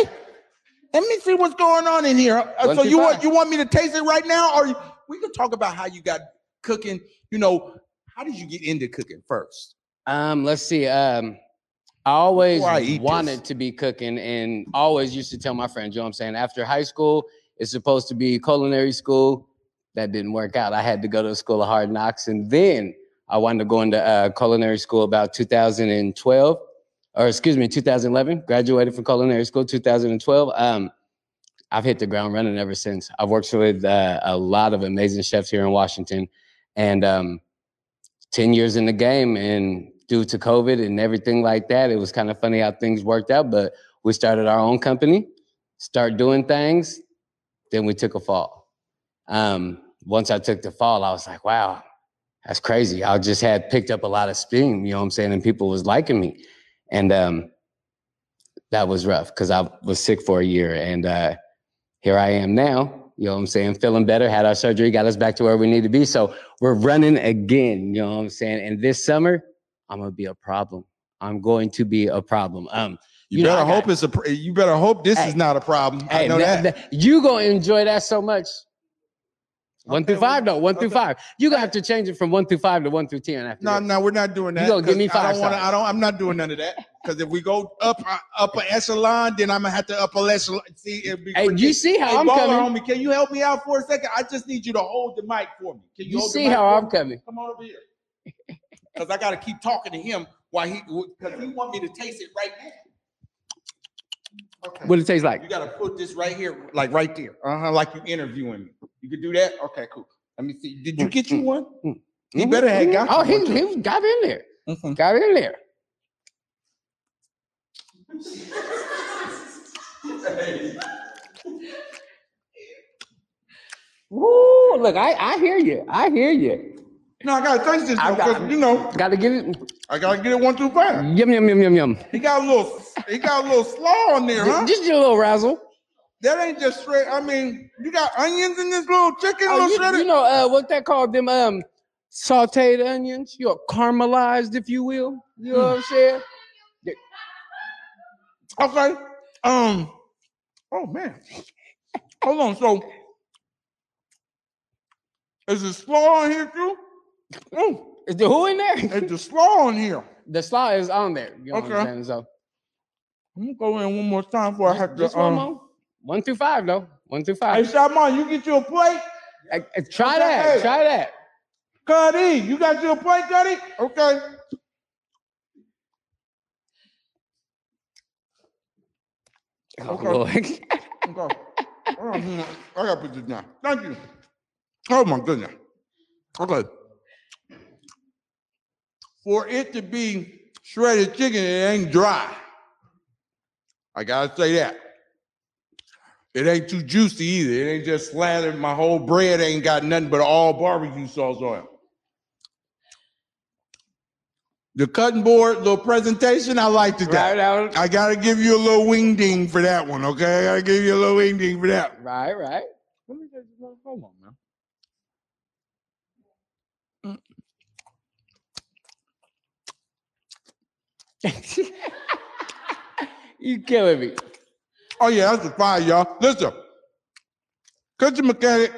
C: Let me see what's going on in here. Uh, so you want you want me to taste it right now, or we can talk about how you got cooking. You know, how did you get into cooking first?
H: Um, let's see. Um, I always
C: I
H: wanted
C: this.
H: to be cooking and always used to tell my friends, you know what I'm saying? After high school, it's supposed to be culinary school. That didn't work out. I had to go to a school of hard knocks. And then I wanted to go into uh, culinary school about 2012, or excuse me, 2011. Graduated from culinary school 2012. Um, I've hit the ground running ever since. I've worked with uh, a lot of amazing chefs here in Washington. And um, 10 years in the game and due to COVID and everything like that, it was kind of funny how things worked out. But we started our own company, start doing things, then we took a fall. Um, once I took the fall, I was like, wow, that's crazy. I just had picked up a lot of steam, you know what I'm saying? And people was liking me. And um, that was rough because I was sick for a year. And uh, here I am now, you know what I'm saying? Feeling better, had our surgery, got us back to where we need to be. So we're running again, you know what I'm saying? And this summer, I'm gonna be a problem. I'm going to be a problem. Um,
C: You,
H: You know,
C: better
H: got-
C: hope it's a. You better hope this
H: Hey.
C: is not a problem. I know that.
H: that- that- you gonna enjoy that so much. One
C: Okay,
H: through five, though. One through five. You gonna have to change it from one through five to one through ten after.
C: No,
H: this.
C: no, we're not doing that.
H: You gonna give me
C: 'cause I
H: five
C: don't wanna- I don't. I'm not doing none of that. Because if we go up uh, upper echelon, then I'm gonna have to upper echelon. See, it'd be.
H: Hey, you see how
C: Hey,
H: I'm coming?
C: homie, can you help me out for a second? I just need you to hold the mic for me. Can you,
H: You see how I'm coming?
C: Come on over here. Because I got to keep talking to him while he, because he want me to taste it right now. Okay.
H: What it tastes like?
C: You got to put this right here, like right there. Uh huh. Like you interviewing me. You could do that. Okay, cool. Let me see. Did you get you one? He better have got.
H: Oh,
C: you
H: he, he got in there.
C: Mhm.
H: Got in there. Woo! Look, I, I hear you. I hear you.
C: No, I gotta taste this
H: I
C: one
H: got-
C: because you know
H: Got to get it.
C: I gotta get it one through five.
H: Yum yum yum yum yum.
C: He got a little, he got a little slaw on there, huh?
H: Just your little razzle.
C: That ain't just straight. I mean, you got onions in this little chicken,
H: Oh,
C: little
H: you,
C: shredded.
H: you know uh, what that called them um sauteed onions? You're caramelized, if you will. You know what I'm saying?
C: Okay. Um. Oh man. Hold on. So, is the slaw on here too? Mm,
H: Is the who in there?
C: is the slaw on here?
H: the slaw is on there. You know
C: Okay.
H: I'm? So
C: I'm gonna go in one more time before I have to.
H: just one
C: Um,
H: more. One through five though. One through
C: hey,
H: five.
C: Shaman, you get you a plate.
H: Hey, hey, try
C: Okay,
H: that.
C: hey.
H: Try that.
C: Cuddy, you got you a plate, Cuddy? Okay.
H: Oh,
C: Okay. Okay. I gotta put this down. Thank you. Oh my goodness. Okay. For it to be shredded chicken, it ain't dry. I gotta say that. It ain't too juicy either. It ain't just slathered. My whole bread ain't got nothing but all barbecue sauce on it. The cutting board, little presentation, I liked it.
H: Right,
C: That. I gotta give you a little wing ding for that one, okay? I gotta give you a little wing ding for that.
H: Right, right. Let me just hold on, man. you killing me.
C: Oh yeah, that's a fire, y'all. Listen, Kitchen Mechanic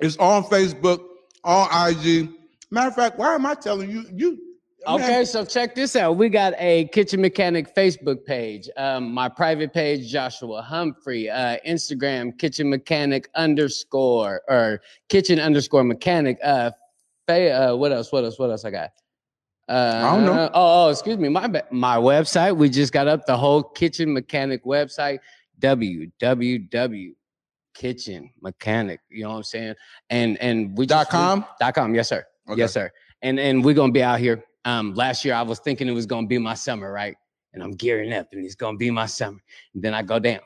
C: is on Facebook, on IG. Matter of fact, why am I telling you? You man,
H: Okay, so check this out. We got a kitchen mechanic Facebook page, um, my private page, Joshua Humphrey, uh, Instagram, kitchen mechanic underscore or kitchen underscore mechanic. Uh, fa- uh, what else? What else? What else I got? Uh,
C: I don't know.
H: Oh, oh, excuse me. My my website. We just got up the whole kitchen mechanic website. www kitchen mechanic. You know what I'm saying? And and we
C: Dot
H: we-
C: com?
H: dot com. Yes, sir.
C: Okay.
H: Yes, sir. And and we're gonna be out here. Um, last year I was thinking it was gonna be my summer, right? And I'm gearing up, and it's gonna be my summer. And then I go down,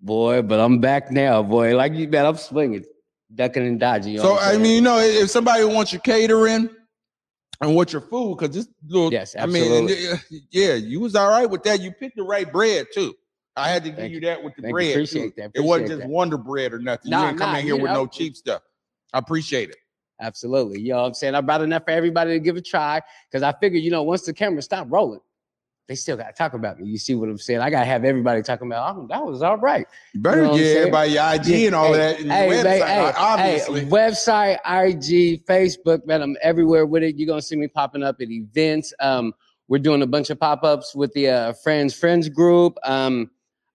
H: boy. But I'm back now, boy. Like you, bet, I'm swinging, ducking and dodging. You know
C: So I mean, you know, if somebody wants your catering and what your food, because this little,
H: Yes,
C: I mean,
H: absolutely.
C: yeah, you was all right with that. You picked the right bread too. I had to give you
H: you.
C: that with the
H: Thank you.
C: bread.
H: Appreciate
C: too.
H: that.
C: It wasn't just
H: that.
C: Wonder Bread or nothing.
H: Nah,
C: you come
H: nah,
C: in here with no cheap stuff. I appreciate it.
H: Absolutely. You know what I'm saying? I brought enough for everybody to give a try because I figured, you know, once the camera stopped rolling, they still got to talk about me. You see what I'm saying? I got to have everybody talking about, oh, that was all right.
C: You better
H: know what I'm
C: get everybody your IG and all
H: Hey,
C: that. And
H: hey,
C: website,
H: hey,
C: obviously.
H: hey, website, IG, Facebook, man, I'm everywhere with it. You're gonna see me popping up at events. Um, we're doing a bunch of pop-ups with the uh, Friends Friends group. Um,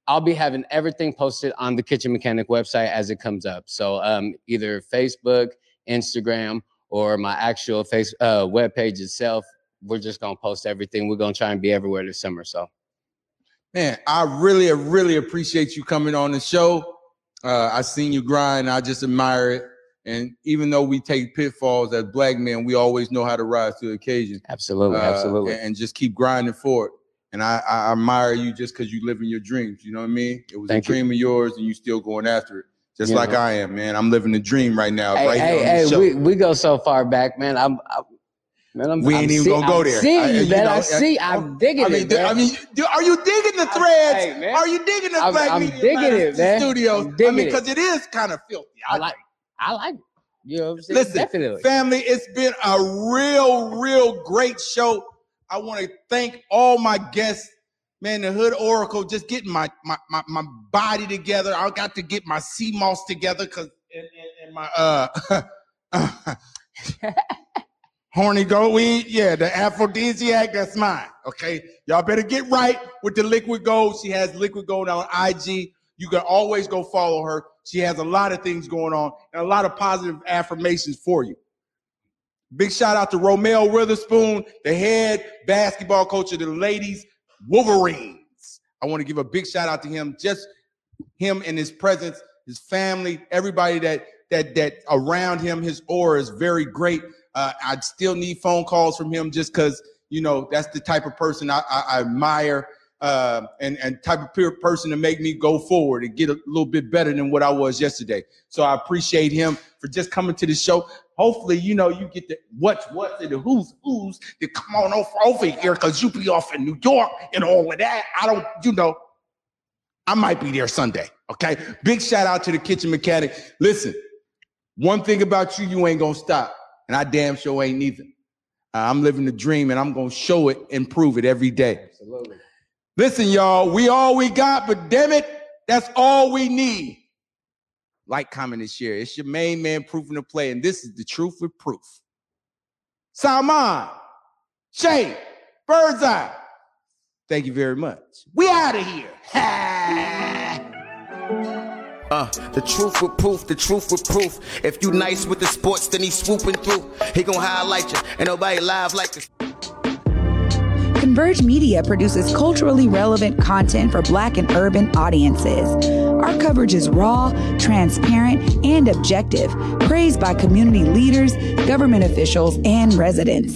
H: I'll be having everything posted on the Kitchen Mechanic website as it comes up. So um, either Facebook, Instagram, or my actual face uh, web page itself. We're just gonna post everything. We're gonna try and be everywhere this summer. So
C: Man, I really, really appreciate you coming on the show. Uh, I seen you grind. I just admire it. And even though we take pitfalls as black men, we always know how to rise to the occasion.
H: absolutely,
C: Uh,
H: absolutely.
C: And, and just keep grinding for it. And I, I admire you just because you live in your dreams. You know what I mean? It was
H: Thank
C: a
H: you.
C: dream of yours, and you still going after it, just
H: You
C: like
H: know.
C: I am, man. I'm living the dream right now,
H: hey,
C: right
H: hey, hey, we, we go so far back, man. I'm, I'm man, I'm,
C: We
H: I'm
C: ain't even
H: see-
C: gonna go there.
H: I'm
C: there.
H: seeing
C: I-
H: you,
C: you
H: man.
C: know,
H: I
C: I-
H: see. I'm digging
C: I mean,
H: it, man.
C: I mean, are you digging the
H: I'm-
C: threads?
H: hey,
C: are you digging the
H: I'm-
C: black
H: I'm
C: media
H: digging it, man.
C: studios?
H: I'm
C: I mean, because it is kind of filthy.
H: I like, I like. it. You know what I'm saying?
C: Listen,
H: Definitely.
C: family, it's been a real, real great show. I want to thank all my guests. Man, the Hood Oracle, just getting my my my, my body together. I got to get my sea moss together because and, and, and my uh horny goat weed. Yeah, the aphrodisiac, that's mine. Okay. Y'all better get right with the liquid gold. She has liquid gold on IG. You can always go follow her. She has a lot of things going on and a lot of positive affirmations for you. Big shout out to Romel Weatherspoon, the head basketball coach of the ladies Wolverines. I want to give a big shout out to him, just him and his presence, his family, everybody that that that around him. His aura is very great. Uh, I still need phone calls from him just because you know that's the type of person I, I, I admire uh, and and type of person to make me go forward and get a little bit better than what I was yesterday. So I appreciate him for just coming to the show. Hopefully, you know, you get the what's what and the who's who's to come on over, over here because you be off in New York and all of that. I don't, you know, I might be there Sunday. Okay. Big shout out to the kitchen mechanic. Listen, one thing about you, you ain't gonna stop. And I damn sure ain't neither. Uh, I'm living the dream and I'm gonna show it and prove it every day.
H: Absolutely.
C: Listen, y'all, we all we got, but damn it, that's all we need. Like, comment, and share. It's your main man proving the play, and this is the truth with proof. Salman, Shane, Birdseye. Thank you very much. We out of here.
B: Uh, the truth with proof, the truth with proof. If you nice with the sports, then he swooping through. He gon' highlight you. Ain't nobody live like this.
F: Converge Media produces culturally relevant content for Black and urban audiences. Our coverage is raw, transparent, and objective, praised by community leaders, government officials, and residents.